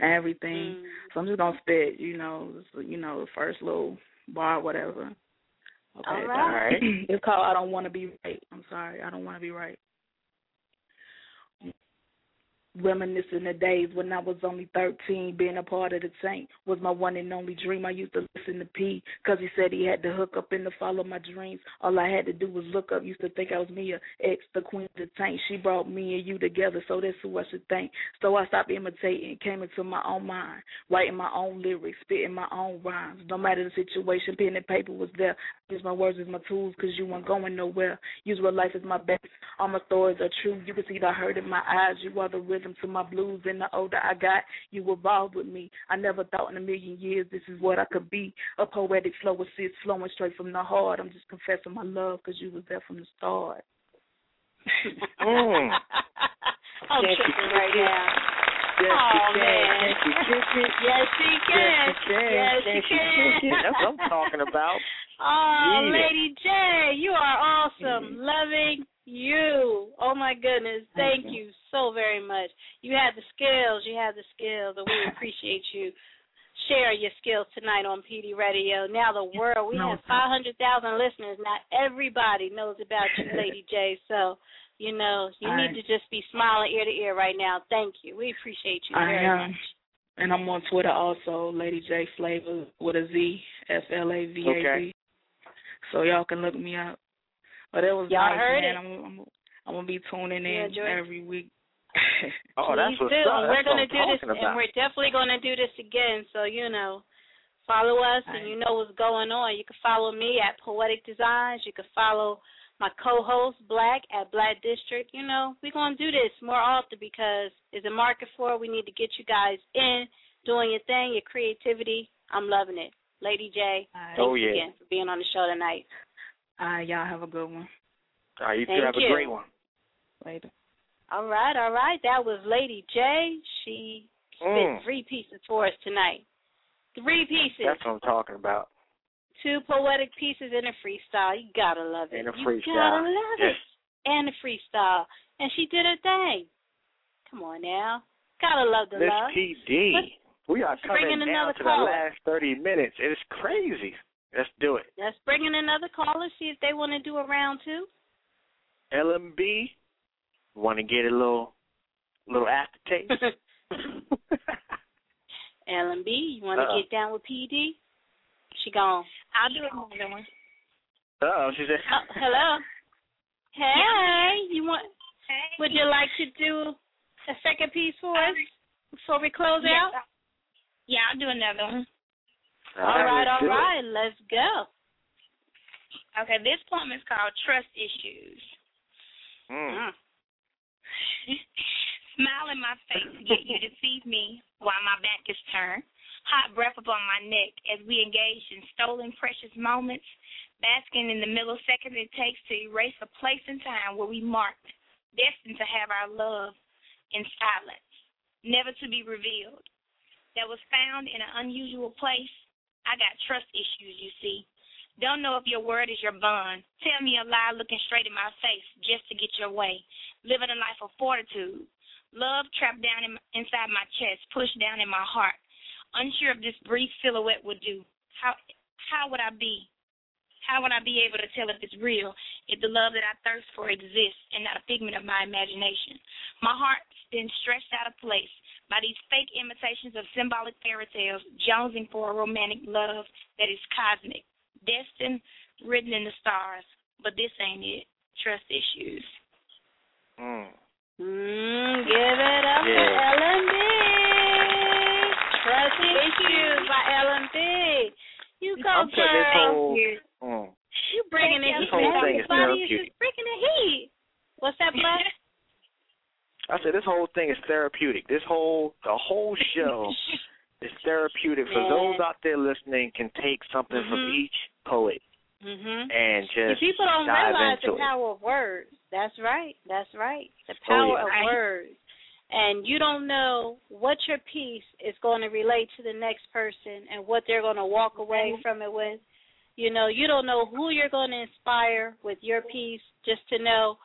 and everything. Mm. So I'm just gonna spit, you know, you know, the first little bar, whatever. Okay. All right. it's called I Don't Want to Be Right. I'm sorry. I Don't Want to Be Right. Reminiscing the days when I was only 13, being a part of the Saint was my one and only dream. I used to listen to P because he said he had to hook up and to follow my dreams. All I had to do was look up. Used to think I was Mia X, the queen of the tank. She brought me and you together, so that's who I should thank. So I stopped imitating, came into my own mind, writing my own lyrics, spitting my own rhymes. No matter the situation, pen and paper was there. Use my words as my tools because you weren't going nowhere. Use real life as my base. All my stories are true. You can see the hurt in my eyes. You are the rhythm to my blues. And the older I got, you evolved with me. I never thought in a million years this is what I could be. A poetic flow assist flowing straight from the heart. I'm just confessing my love because you was there from the start. Mm. I'm Can't tripping right now. Yes, oh, you can. man. Can't you it? Yes, she can. Yes, you can. Yes, she can. That's what I'm talking about. Oh, it. Lady J, you are awesome. Mm-hmm. Loving you. Oh my goodness. Thank you so very much. You had the skills. You had the skills, and we appreciate you sharing your skills tonight on PD Radio. Now the world, we No, have 500,000 listeners. Not everybody knows about you, Lady J. So, you know, you I- need to just be smiling ear to ear right now. Thank you. We appreciate you I very am. much. And I'm on Twitter also, Lady J Flavor with a Z, F L A V A Z. Okay. So y'all can look me up. But it was Y'all nice, heard man. it. I'm, I'm I'm gonna be tuning in Joy. every week. Oh, that's what's do. up. And we're That's gonna I'm do this, talking and we're definitely gonna do this again. So you know, follow us, and you know what's going on. You can follow me at Poetic Designs. You can follow my co-host Black at Black District. You know, we're gonna do this more often because there's a market for it. We need to get you guys in doing your thing, your creativity. I'm loving it, Lady J. Thanks Oh, yeah. again for being on the show tonight. All right, y'all have a good one. All right, you two Thank have you. a great one. Later. All right, all right. That was Lady J. She spit Mm. three pieces for us tonight. Three pieces. That's what I'm talking about. Two poetic pieces and a freestyle. You gotta love it. And a you freestyle. gotta love Yes. it. And a freestyle. And she did her thing. Come on now. Gotta love the Miss love. PD. Let's- we are coming down another to the last 30 minutes. It is crazy. Let's do it. Let's bring in another caller, see if they want to do a round two. LMB, want to get a little little aftertaste? LMB, you want to get down with PD? She gone. I'll do another one. oh, she said. Oh, hello. Hey, you want? Would you like to do a second piece for us before we close Yes, out? Yeah, I'll do another one. All right, let's all do it. let's go. Okay, this poem is called Trust Issues. Mm. Smile in my face, yet you deceive me while my back is turned. Hot breath upon my neck as we engage in stolen precious moments, basking in the millisecond it takes to erase a place and time where we marked, destined to have our love in silence, never to be revealed. That was found in an unusual place. I got trust issues, you see. Don't know if your word is your bond. Tell me a lie looking straight in my face just to get your way. Living a life of fortitude. Love trapped down in, inside my chest, pushed down in my heart. Unsure if this brief silhouette would do. How how would I be? How would I be able to tell if it's real, if the love that I thirst for exists and not a figment of my imagination? My heart's been stretched out of place by these fake imitations of symbolic fairy tales, jonesing for a romantic love that is cosmic, destined, written in the stars. But this ain't it. Trust issues. Mm. Mm, give it up Yeah. for LMB. Trust issues by LMB. You go, I'm putting this girl. whole. Mm. You bringing the This heat. whole thing is Everybody is just bringing the heat. What's that, Black? I said this whole thing is therapeutic. This whole the whole show is therapeutic for Man. those out there listening can take something from Mhm. each poet mhm. and See, just people don't dive realize the into it. power of words. That's right. That's right. The Oh, power yeah. of Right. words. And you don't know what your piece is going to relate to the next person and what they're going to walk away mhm. from it with. You know, you don't know who you're going to inspire with your piece just to know,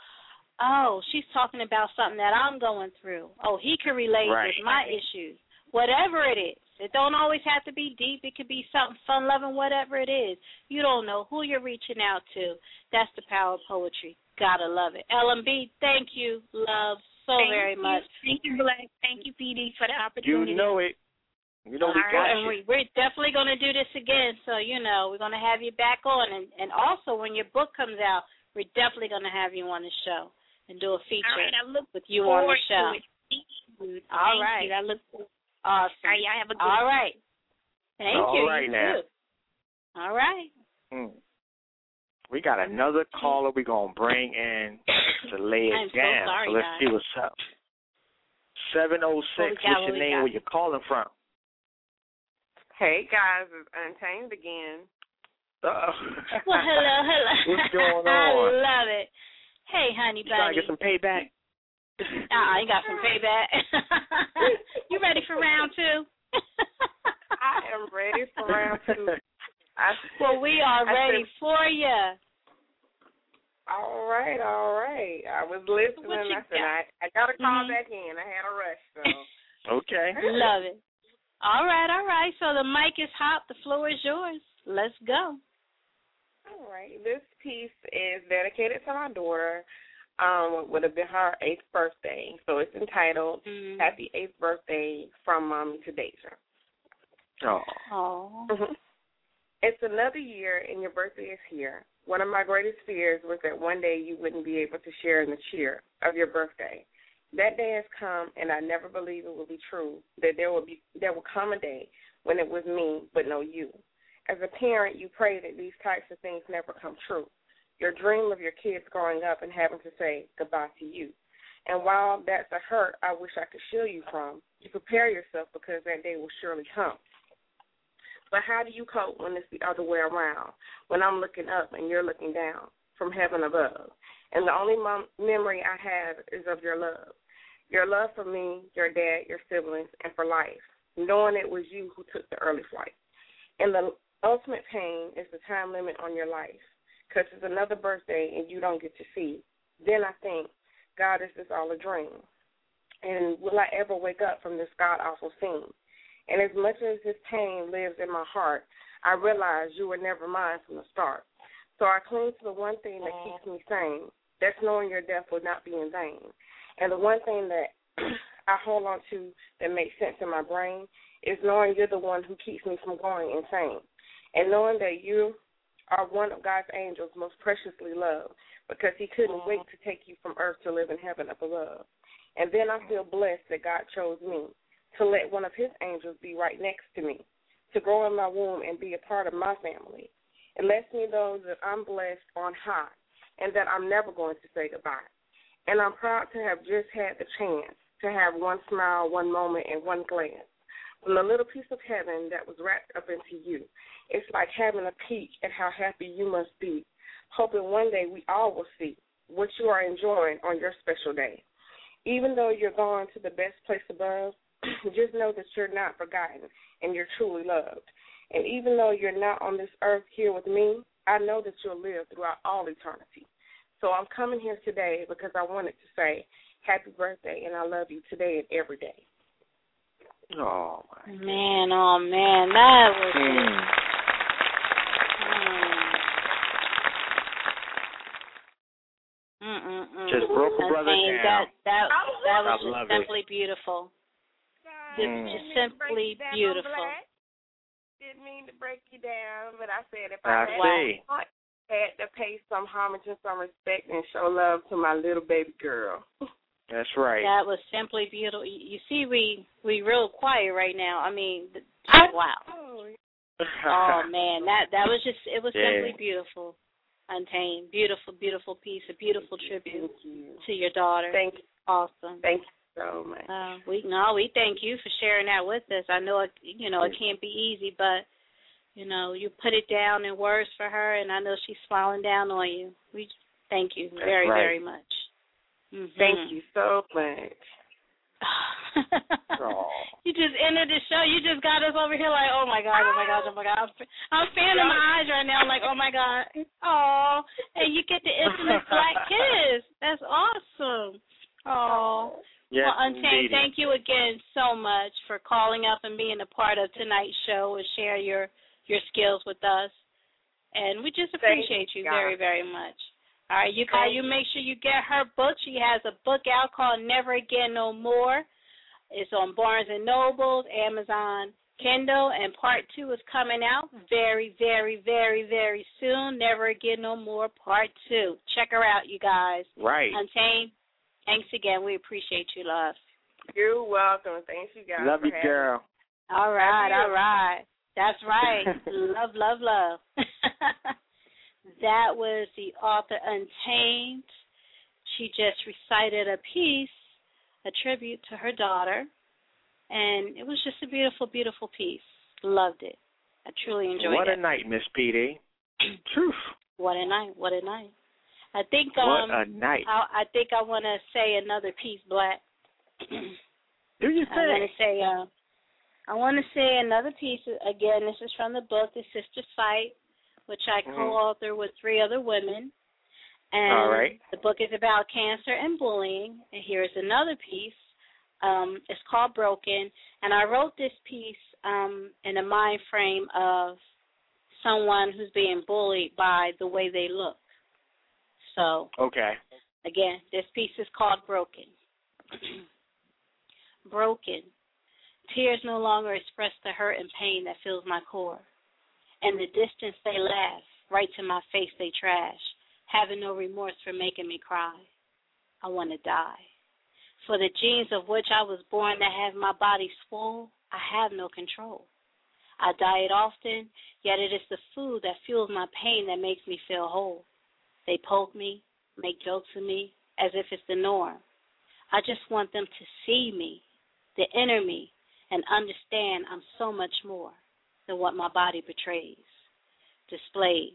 oh, she's talking about something that I'm going through. Oh, he can relate Right. with my issues. Whatever it is, it It don't always have to be deep. It could be something fun loving, whatever it is. You don't know who you're reaching out to. That's the power of poetry. Gotta love it. LMB, thank you, love, so Thank very you. much. Thank you, Black. Thank you, PD, for the opportunity. You know it. You know we All got right, and you. we, we're definitely going to do this again. So you know, we're going to have you back on, and and also when your book comes out, we're definitely going to have you on the show and do a feature All right, I look with you on the forward show. to it. Thank you. All Thank right. you. I look forward. Awesome. All right, y'all have a good All right. Thank All you. right you now. too. All right. Mm. We got another caller we're going to bring in to lay it I'm so down. sorry, let's guys. see what's up. 706, What what's your name? got? Where you calling from? Hey guys, it's Untamed again. Uh, Well, hello, hello. What's going on? I love it. Hey, honey You trying to get some payback? Uh-uh, you got some payback. you ready for round two? I am ready for round two. I, well, we are I ready said- for you. All right, all right. I was listening. What you I said got? I, I got to call Mhm. back in. I had a rush, so. Okay. Love it. All right, all right. So the mic is hot. The floor is yours. Let's go. All right. This piece is dedicated to my daughter. Um, would have been her eighth birthday, so it's entitled Mm-hmm. "Happy Eighth Birthday from Mommy to Deja." Oh. Oh. It's another year, and your birthday is here. One of my greatest fears was that one day you wouldn't be able to share in the cheer of your birthday. That day has come, and I never believed it would be true. That there will be there will come a day when it was me, but no you. As a parent, you pray that these types of things never come true. Your dream of your kids growing up and having to say goodbye to you. And while that's a hurt I wish I could shield you from, you prepare yourself because that day will surely come. But how do you cope when it's the other way around? When I'm looking up and you're looking down from heaven above, and the only mom- memory I have is of your love, your love for me, your dad, your siblings, and for life, knowing it was you who took the early flight. And the ultimate pain is the time limit on your life, because it's another birthday and you don't get to see. Then I think, God, is this all a dream? And will I ever wake up from this god awful scene? And as much as this pain lives in my heart, I realize you were never mine from the start. So I cling to the one thing that keeps me sane. That's knowing your death will not be in vain. And the one thing that I hold on to that makes sense in my brain is knowing you're the one who keeps me from going insane. And knowing that you are one of God's angels most preciously loved because he couldn't wait to take you from earth to live in heaven up above. And then I feel blessed that God chose me to let one of his angels be right next to me, to grow in my womb and be a part of my family. It lets me know that I'm blessed on high and that I'm never going to say goodbye. And I'm proud to have just had the chance to have one smile, one moment, and one glance from the little piece of heaven that was wrapped up into you. It's like having a peek at how happy you must be, hoping one day we all will see what you are enjoying on your special day. Even though you're going to the best place above, just know that you're not forgotten and you're truly loved. And even though you're not on this earth here with me, I know that you'll live throughout all eternity. So I'm coming here today because I wanted to say happy birthday and I love you today and every day. Oh, Man, oh man, that was Mm. Mm. Just broke a I brother down. That that that was love just simply beautiful. Just, Mm. just simply beautiful. Didn't mean to break you down, but I said if I I, had, had to pay some homage and some respect and show love to my little baby girl. That's right. That was simply beautiful. You, you see, we we real quiet right now. I mean, wow. Oh man, that that was just it was Yeah. simply beautiful. Untamed, beautiful, beautiful piece, a beautiful tribute to your daughter. Thank you. Awesome. Thank you so much. Uh, we no, we thank you for sharing that with us. I know it, you know it can't be easy, but you know you put it down in words for her, and I know she's smiling down on you. We thank you very, right. very much. Mhm. Thank you so much. you just ended the show. You just got us over here like, oh my god, oh my god, oh my god. I'm, I'm fanning my eyes right now. I'm like, oh my god. Oh, and you get the intimate black kiss. That's awesome. Oh, Yes, well, Untamed, indeedy. thank you again so much for calling up and being a part of tonight's show and share your your skills with us. And we just appreciate you you, very, very much. All right, you guys, you make sure you get her book. She has a book out called Never Again No More. It's on Barnes and Nobles, Amazon, Kindle, and part two is coming out very, very, very, very soon. Never Again No More, part two. Check her out, you guys. Right. Untamed, thanks again. We appreciate you, love. You're welcome. Thank you guys. Love you, having girl. All right, all right. That's right. love, love, love. that was the author Untamed. She just recited a piece, a tribute to her daughter, and it was just a beautiful, beautiful piece. Loved it. I truly enjoyed what it. What a night, Miss PD. Truth. What a night! What a night! I think What um a night. I, I think I want to say another piece, Black. Do you I want to say uh, I want to say another piece. Again, this is from the book The Sister Fight, which I Mhm. co-author with three other women. And All right. the book is about cancer and bullying. And here's another piece. Um, it's called Broken, and I wrote this piece um, in a mind frame of someone who's being bullied by the way they look. So Okay. Again, this piece is called Broken. Broken. Tears no longer express the hurt and pain that fills my core. In the distance they laugh, right to my face they trash, having no remorse for making me cry. I want to die. For the genes of which I was born that have my body swole, I have no control. I diet often, yet it is the food that fuels my pain that makes me feel whole. They poke me, make jokes of me, as if it's the norm. I just want them to see me, the inner me, and understand I'm so much more than what my body betrays. Displayed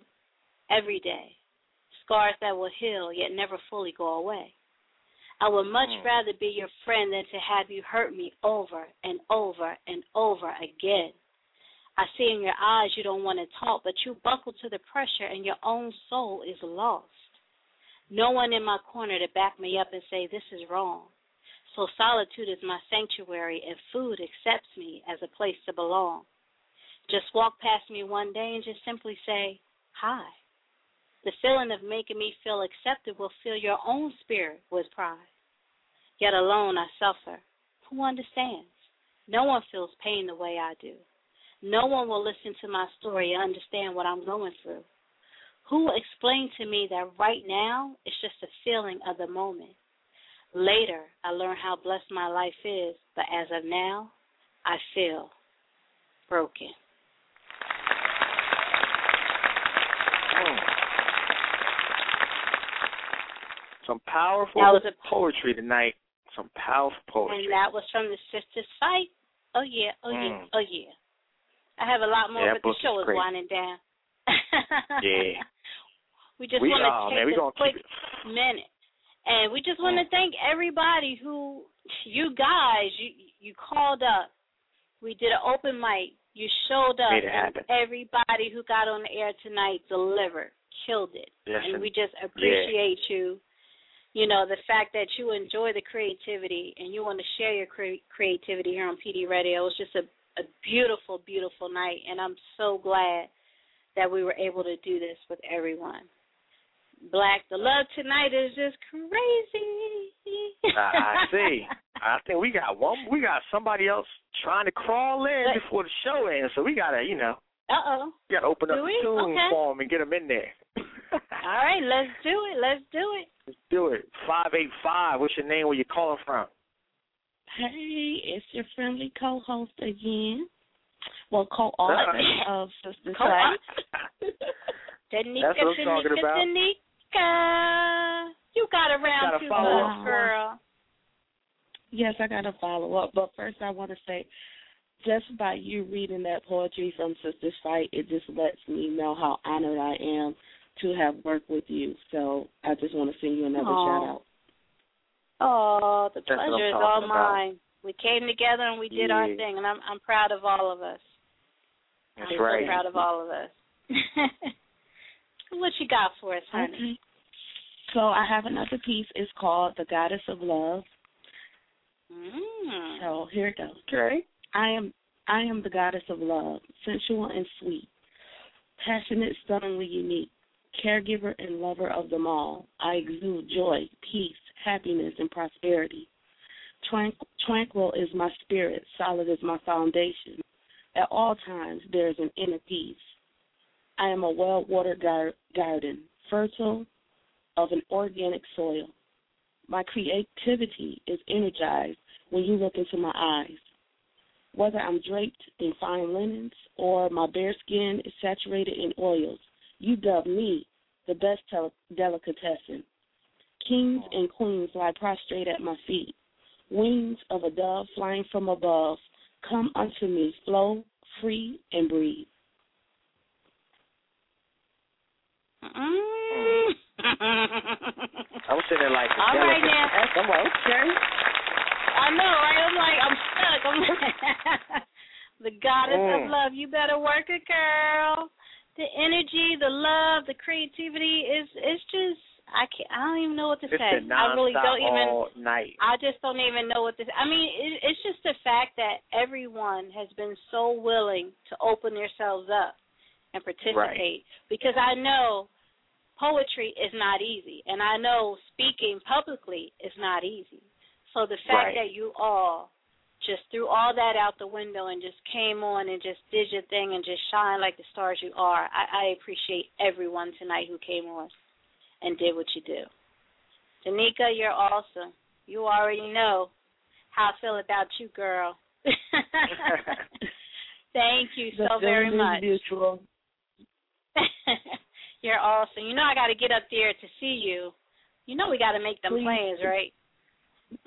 every day, scars that will heal yet never fully go away. I would much Mm. rather be your friend than to have you hurt me over and over and over again. I see in your eyes you don't want to talk, but you buckle to the pressure and your own soul is lost. No one in my corner to back me up and say this is wrong. So solitude is my sanctuary and food accepts me as a place to belong. Just walk past me one day and just simply say, Hi. The feeling of making me feel accepted will fill your own spirit with pride. Yet alone I suffer. Who understands? No one feels pain the way I do. No one will listen to my story and understand what I'm going through. Who will explain to me that right now it's just a feeling of the moment? Later, I learn how blessed my life is, but as of now, I feel broken. Mm. Some powerful That was a- poetry tonight. Some powerful poetry. And that was from the Sisters Fight. Oh yeah, oh yeah, Mm. oh yeah. I have a lot more, Yeah, but the book is show is winding down. Yeah. we just want to man, take we a quick minute, and we just want to thank everybody who, you guys, you you called up. We did an open mic. You showed up, Made it happen. everybody who got on the air tonight delivered, killed it, Yes, and we just appreciate you. You know the fact that you enjoy the creativity and you want to share your cre- creativity here on PD Radio. It was just a a beautiful, beautiful night, and I'm so glad that we were able to do this with everyone. Black, the love tonight is just crazy. I, see. I think we got one. We got somebody else trying to crawl in But- before the show ends, so we gotta, you know, Uh oh. gotta open up Do the tune Okay. for 'em and get them in there. All right, let's do it. Let's do it. Let's do it. Five eight five. What's your name? Where you calling from? Hey, it's your friendly co-host again. Well, co-author of Sister Co- Sight. Danica, That's what I'm talking Danica, about. Danica. You got around Gotta too follow much, up. girl. Yes, I got a follow up, but first I want to say, just by you reading that poetry from Sister's Fight, it just lets me know how honored I am to have worked with you. So I just want to send you another Aw. shout out. Oh, the That's pleasure is talking all about. mine. We came together and we did our thing, and I'm I'm proud of all of us. That's I'm right. so proud of all of us. what you got for us, honey? Okay. So I have another piece. It's called The Goddess of Love. Mm. So here it goes. Okay. I am I am the goddess of love, sensual and sweet, passionate, stunningly unique, caregiver and lover of them all. I exude joy, peace, happiness, and prosperity. Tranq- tranquil is my spirit, solid is my foundation. At all times there is an inner peace. I am a well watered gar- garden, fertile of an organic soil. My creativity is energized when you look into my eyes. Whether I'm draped in fine linens or my bare skin is saturated in oils, you dub me the best tel- delicatessen. Kings and queens lie prostrate at my feet. Wings of a dove flying from above, come unto me, flow, free, and breathe. Mm. I'm sitting there like, All right now. I'm like, okay. I know, right? I'm like, I'm stuck. I'm like, the goddess of Mm. love. You better work it, girl. The energy, the love, the creativity is it's just I can't I don't even know what to It's say. I really don't even night. I just don't even know what to I mean, it, it's just the fact that everyone has been so willing to open themselves up and participate because I know poetry is not easy and I know speaking publicly is not easy. So the fact Right. that you all just threw all that out the window and just came on and just did your thing and just shine like the stars you are. I, I appreciate everyone tonight who came on and did what you do. Danica, you're awesome. You already know how I feel about you, girl. Thank you The so very feeling is much. mutual. You're awesome. You know I got to get up there to see you. You know we got to make them Please. plans, right?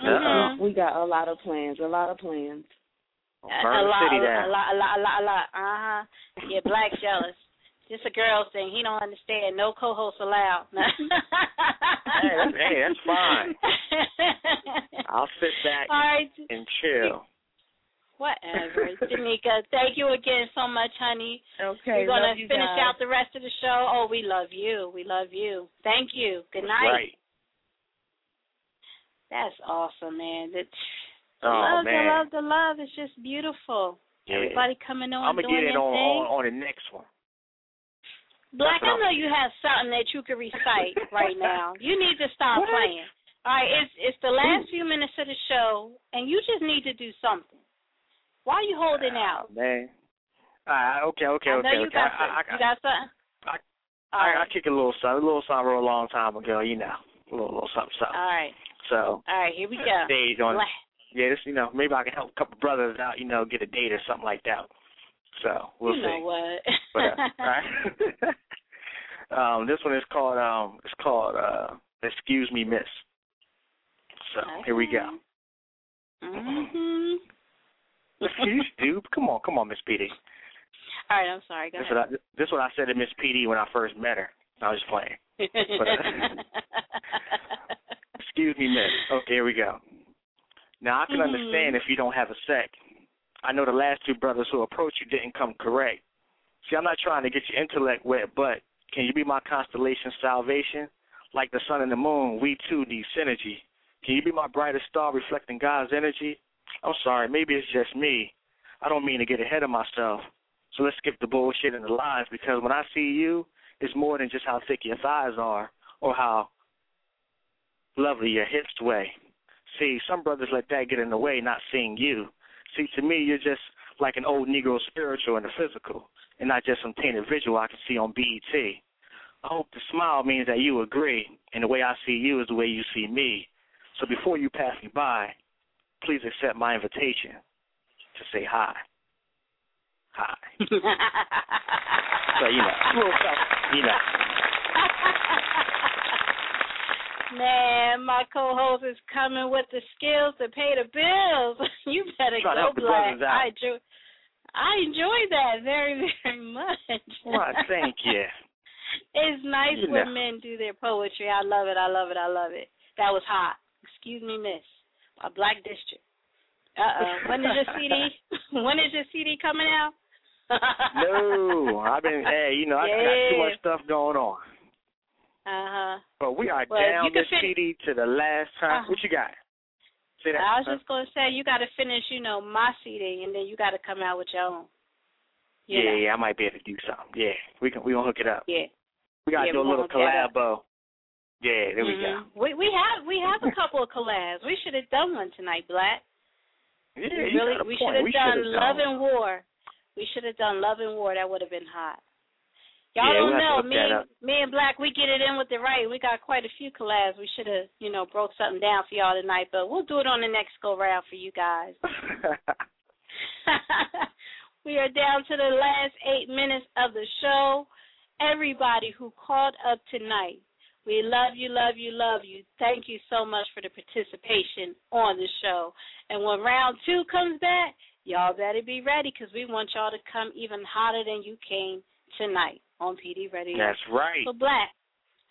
Uh-uh. We got a lot of plans, a lot of plans. A, Burn a the lot, city a, down. a lot, a lot, a lot, a lot. Uh huh. Yeah, black jealous. Just a girl thing. He don't understand. No co-hosts allowed. Hey, that's, hey, that's fine. I'll sit back All right. and chill. Whatever. Danica, thank you again so much, honey. Okay, We're gonna love you finish guys. out the rest of the show. Oh, we love you. We love you. Thank you. Good night. Right. That's awesome, man. The, the Oh, love, man. the love, the love is just beautiful. Yeah. Everybody coming on, I'm gonna doing get it on, on on the next one. Black, I uh-huh. know you have something that you could recite right now. You need to stop What? playing. All right, it's it's the last few minutes of the show, and you just need to do something. Why are you holding ah, out? Man. All right, okay, okay, I know okay, you okay. got I, some- I, you got something. I, All I, I right. kick a little something, a little something real long time ago, you know, a little, little something, something. All right, So all right, here we go. stage on, Black. yeah, this, you know, maybe I can help a couple brothers out, you know, get a date or something like that. So we'll you see. know what? But, uh, right. um, this one is called um, it's called uh, "Excuse Me, Miss." So here we go. Mm-hmm. you stupid. Come on, come on, Miss PD. All right, I'm sorry. Go This ahead. what I, this what I said to Miss PD when I first met her. I was just playing. But, Excuse me, miss. Okay, here we go. Now I can Mhm. understand if you don't have a sec. I know the last two brothers who approached you didn't come correct. See, I'm not trying to get your intellect wet, but can you be my constellation salvation? Like the sun and the moon, we too need synergy. Can you be my brightest star reflecting God's energy? I'm sorry, maybe it's just me. I don't mean to get ahead of myself. So let's skip the bullshit and the lies because when I see you, it's more than just how thick your thighs are or how lovely your hips sway. See, some brothers let that get in the way, not seeing you. See, to me, you're just like an old Negro spiritual in the physical, and not just some tainted visual I can see on BET. I hope the smile means that you agree, and the way I see you is the way you see me. So before you pass me by, please accept my invitation to say hi. Hi. So, you know, a you know. Man, my co-host is coming with the skills to pay the bills. you better go black. I enjoy, I enjoy that very, very much. Well, thank you. It's nice You when know. men do their poetry. I love it. I love it. I love it. That was hot. Excuse me, miss. A black district. Uh oh. When is your CD? when is your CD coming out? No, I've been, hey, you know, I got too much stuff going on. Uh huh. But we are Well, down this fit- CD to the last time. Uh-huh. What you got? Say that. I was huh? just gonna say you got to finish, you know, my CD, and then you got to come out with your own. You yeah, know. yeah, I might be able to do something. Yeah, we can we gonna hook it up. Yeah. We gotta Yeah, do a little gonna hook that up. collabo. Yeah, there we go. Mhm. We we have we have a couple of collabs. We should have done one tonight, Black. Yeah, really we should have We done Love and War. We should have done Love and War. That would have been hot. Y'all Yeah, don't we'll have to know me and me and Black. We get it in with the right. We got quite a few collabs. We should have you know broke something down for y'all tonight, but we'll do it on the next go round for you guys. we are down to the last eight minutes of the show. Everybody who called up tonight, we love you, love you, love you. Thank you so much for the participation on the show. And when round two comes back, y'all better be ready because we want y'all to come even hotter than you came tonight on PD Radio. That's right. So, Black,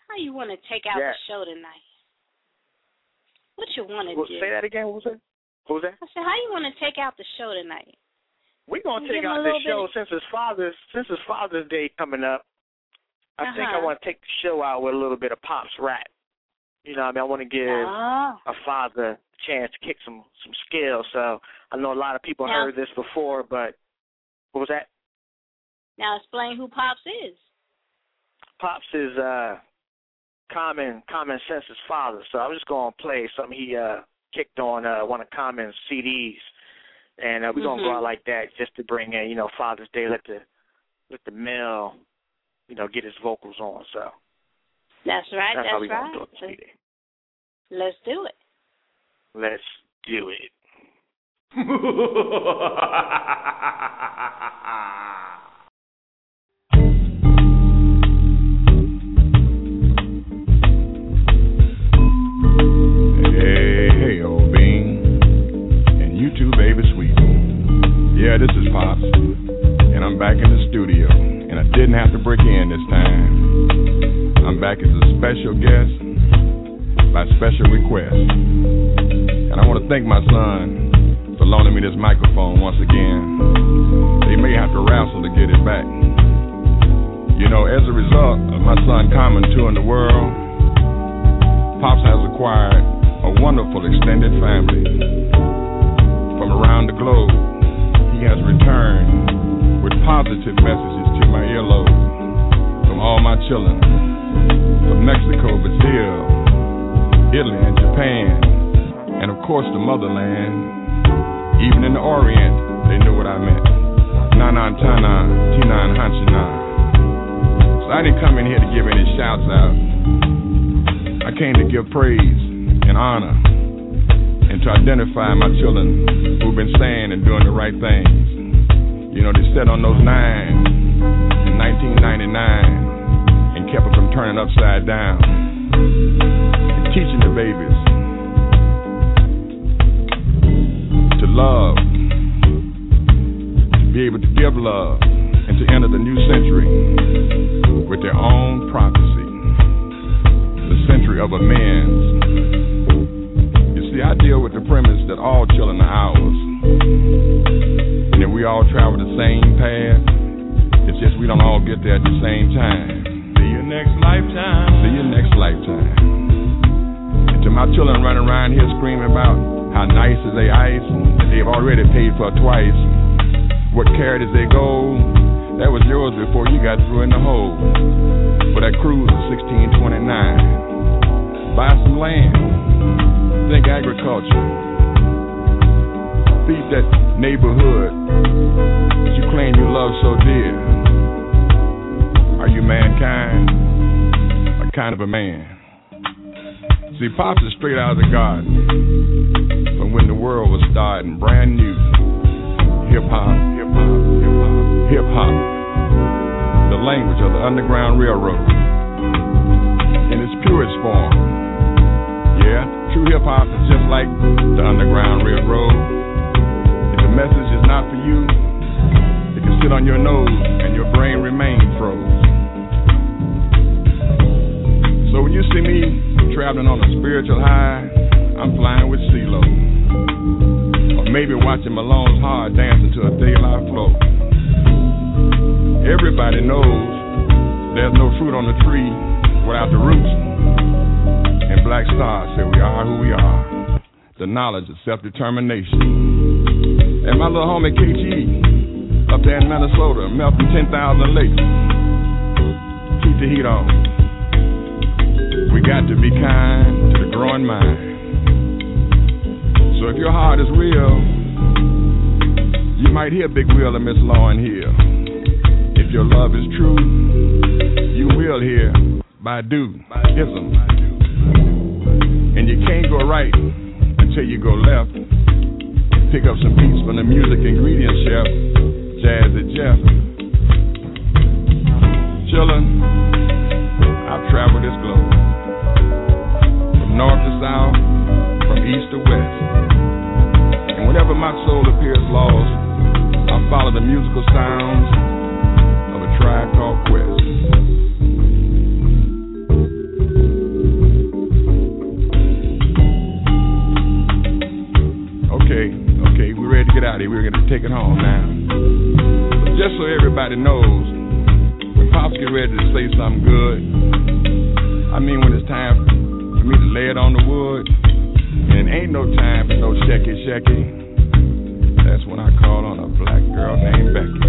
how you want to take out Yes. the show tonight? What you want to Well, do? say that again. What was that? What was that? I said, how you want to take out the show tonight? We're gonna take out the show since it's Father's since it's Father's Day coming up. I think I Uh-huh. want to take the show out with a little bit of pops rap. You know, what I mean, I want to give Oh. a father a chance to kick some some skills. So I know a lot of people Now- heard this before, but what was that? Now explain who Pops is. Pops is uh Common Common Sense's father. So I'm just gonna play something he uh kicked on uh one of Common's CDs. And uh, we're gonna go out like that just to bring in, you know, Father's Day, let the let the male, you know, get his vocals on. So That's right. that's That's, how we right. gonna do it, sweetie. Let's do it. Let's do it. Yeah, this is Pops. And I'm back in the studio. And I didn't have to break in this time. I'm back as a special guest by special request. And I want to thank my son for loaning me this microphone once again. They may have to wrestle to get it back. You know, as a result of my son Common touring the world, Pops has acquired a wonderful extended family. From around the globe, he has returned with positive messages to my earlobe from all my children from Mexico, Brazil, Italy, and Japan, and of course the motherland. Even in the Orient, they knew what I meant. Nanan Tana, Tinan Hanchina. So I didn't come in here to give any shouts out. I came to give praise and honor and to identify my children who've been saying and doing the right things. You know, they sat on those nines in 1999 and kept them from turning upside down. And teaching the babies to love, to be able to give love, and to enter the new century with their own prophecy the century of amends. See, I deal with the premise that all children are ours, and that we all travel the same path. It's just we don't all get there at the same time. See you next lifetime. See you next lifetime. And to my children running around here screaming about how nice is they ice that they've already paid for twice. What carat is they gold? That was yours before you got through in the hole. For that cruise of 1629. Buy some land. Think agriculture. Feed that neighborhood that you claim you love so dear. Are you mankind? A kind of a man? See, Pops is straight out of the garden from when the world was starting brand new. Hip hop, hip hop, hip hop, hip hop. The language of the Underground Railroad in its purest form. Hip hop is just like the Underground Railroad. If the message is not for you, it can sit on your nose and your brain remain froze. So when you see me traveling on a spiritual high, I'm flying with CeeLo. Or maybe watching Malone's Hard dancing to a daylight flow. Everybody knows there's no fruit on the tree without the roots. And Black Star said we are who we are. the knowledge of self determination. And my little homie KG up there in Minnesota, melting 10,000 lakes. Keep the heat on. We got to be kind to the growing mind. So if your heart is real, you might hear Big Will and Miss Lauren here. If your love is true, you will hear Badu, Ism. Can't go right until you go left. Pick up some beats from the music ingredient chef, Jazzy Jeff. Chillin', I've traveled this globe. From north to south, from east to west. And whenever my soul appears lost, I follow the musical sounds of a tribe called Quest. We're ready to take it home now. But just so everybody knows, when Pops get ready to say something good, I mean when it's time for me to lay it on the wood, and ain't no time for no shecky shecky. That's when I call on a black girl named Becky.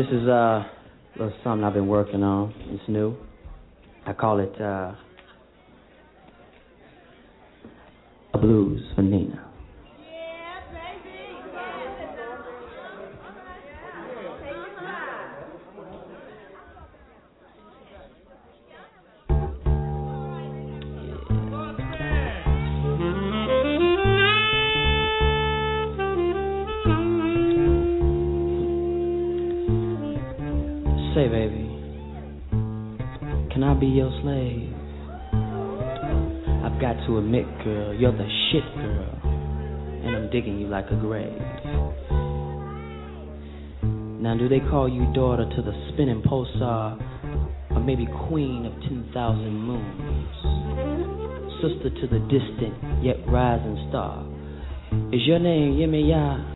This is uh, a little something I've been working on. It's new. I call it uh, a blues for Nina. Your slave? I've got to admit, girl, you're the shit, girl, and I'm digging you like a grave. Now, do they call you daughter to the spinning pulsar, uh, or maybe queen of 10,000 moons? Sister to the distant yet rising star. Is your name Yemaya?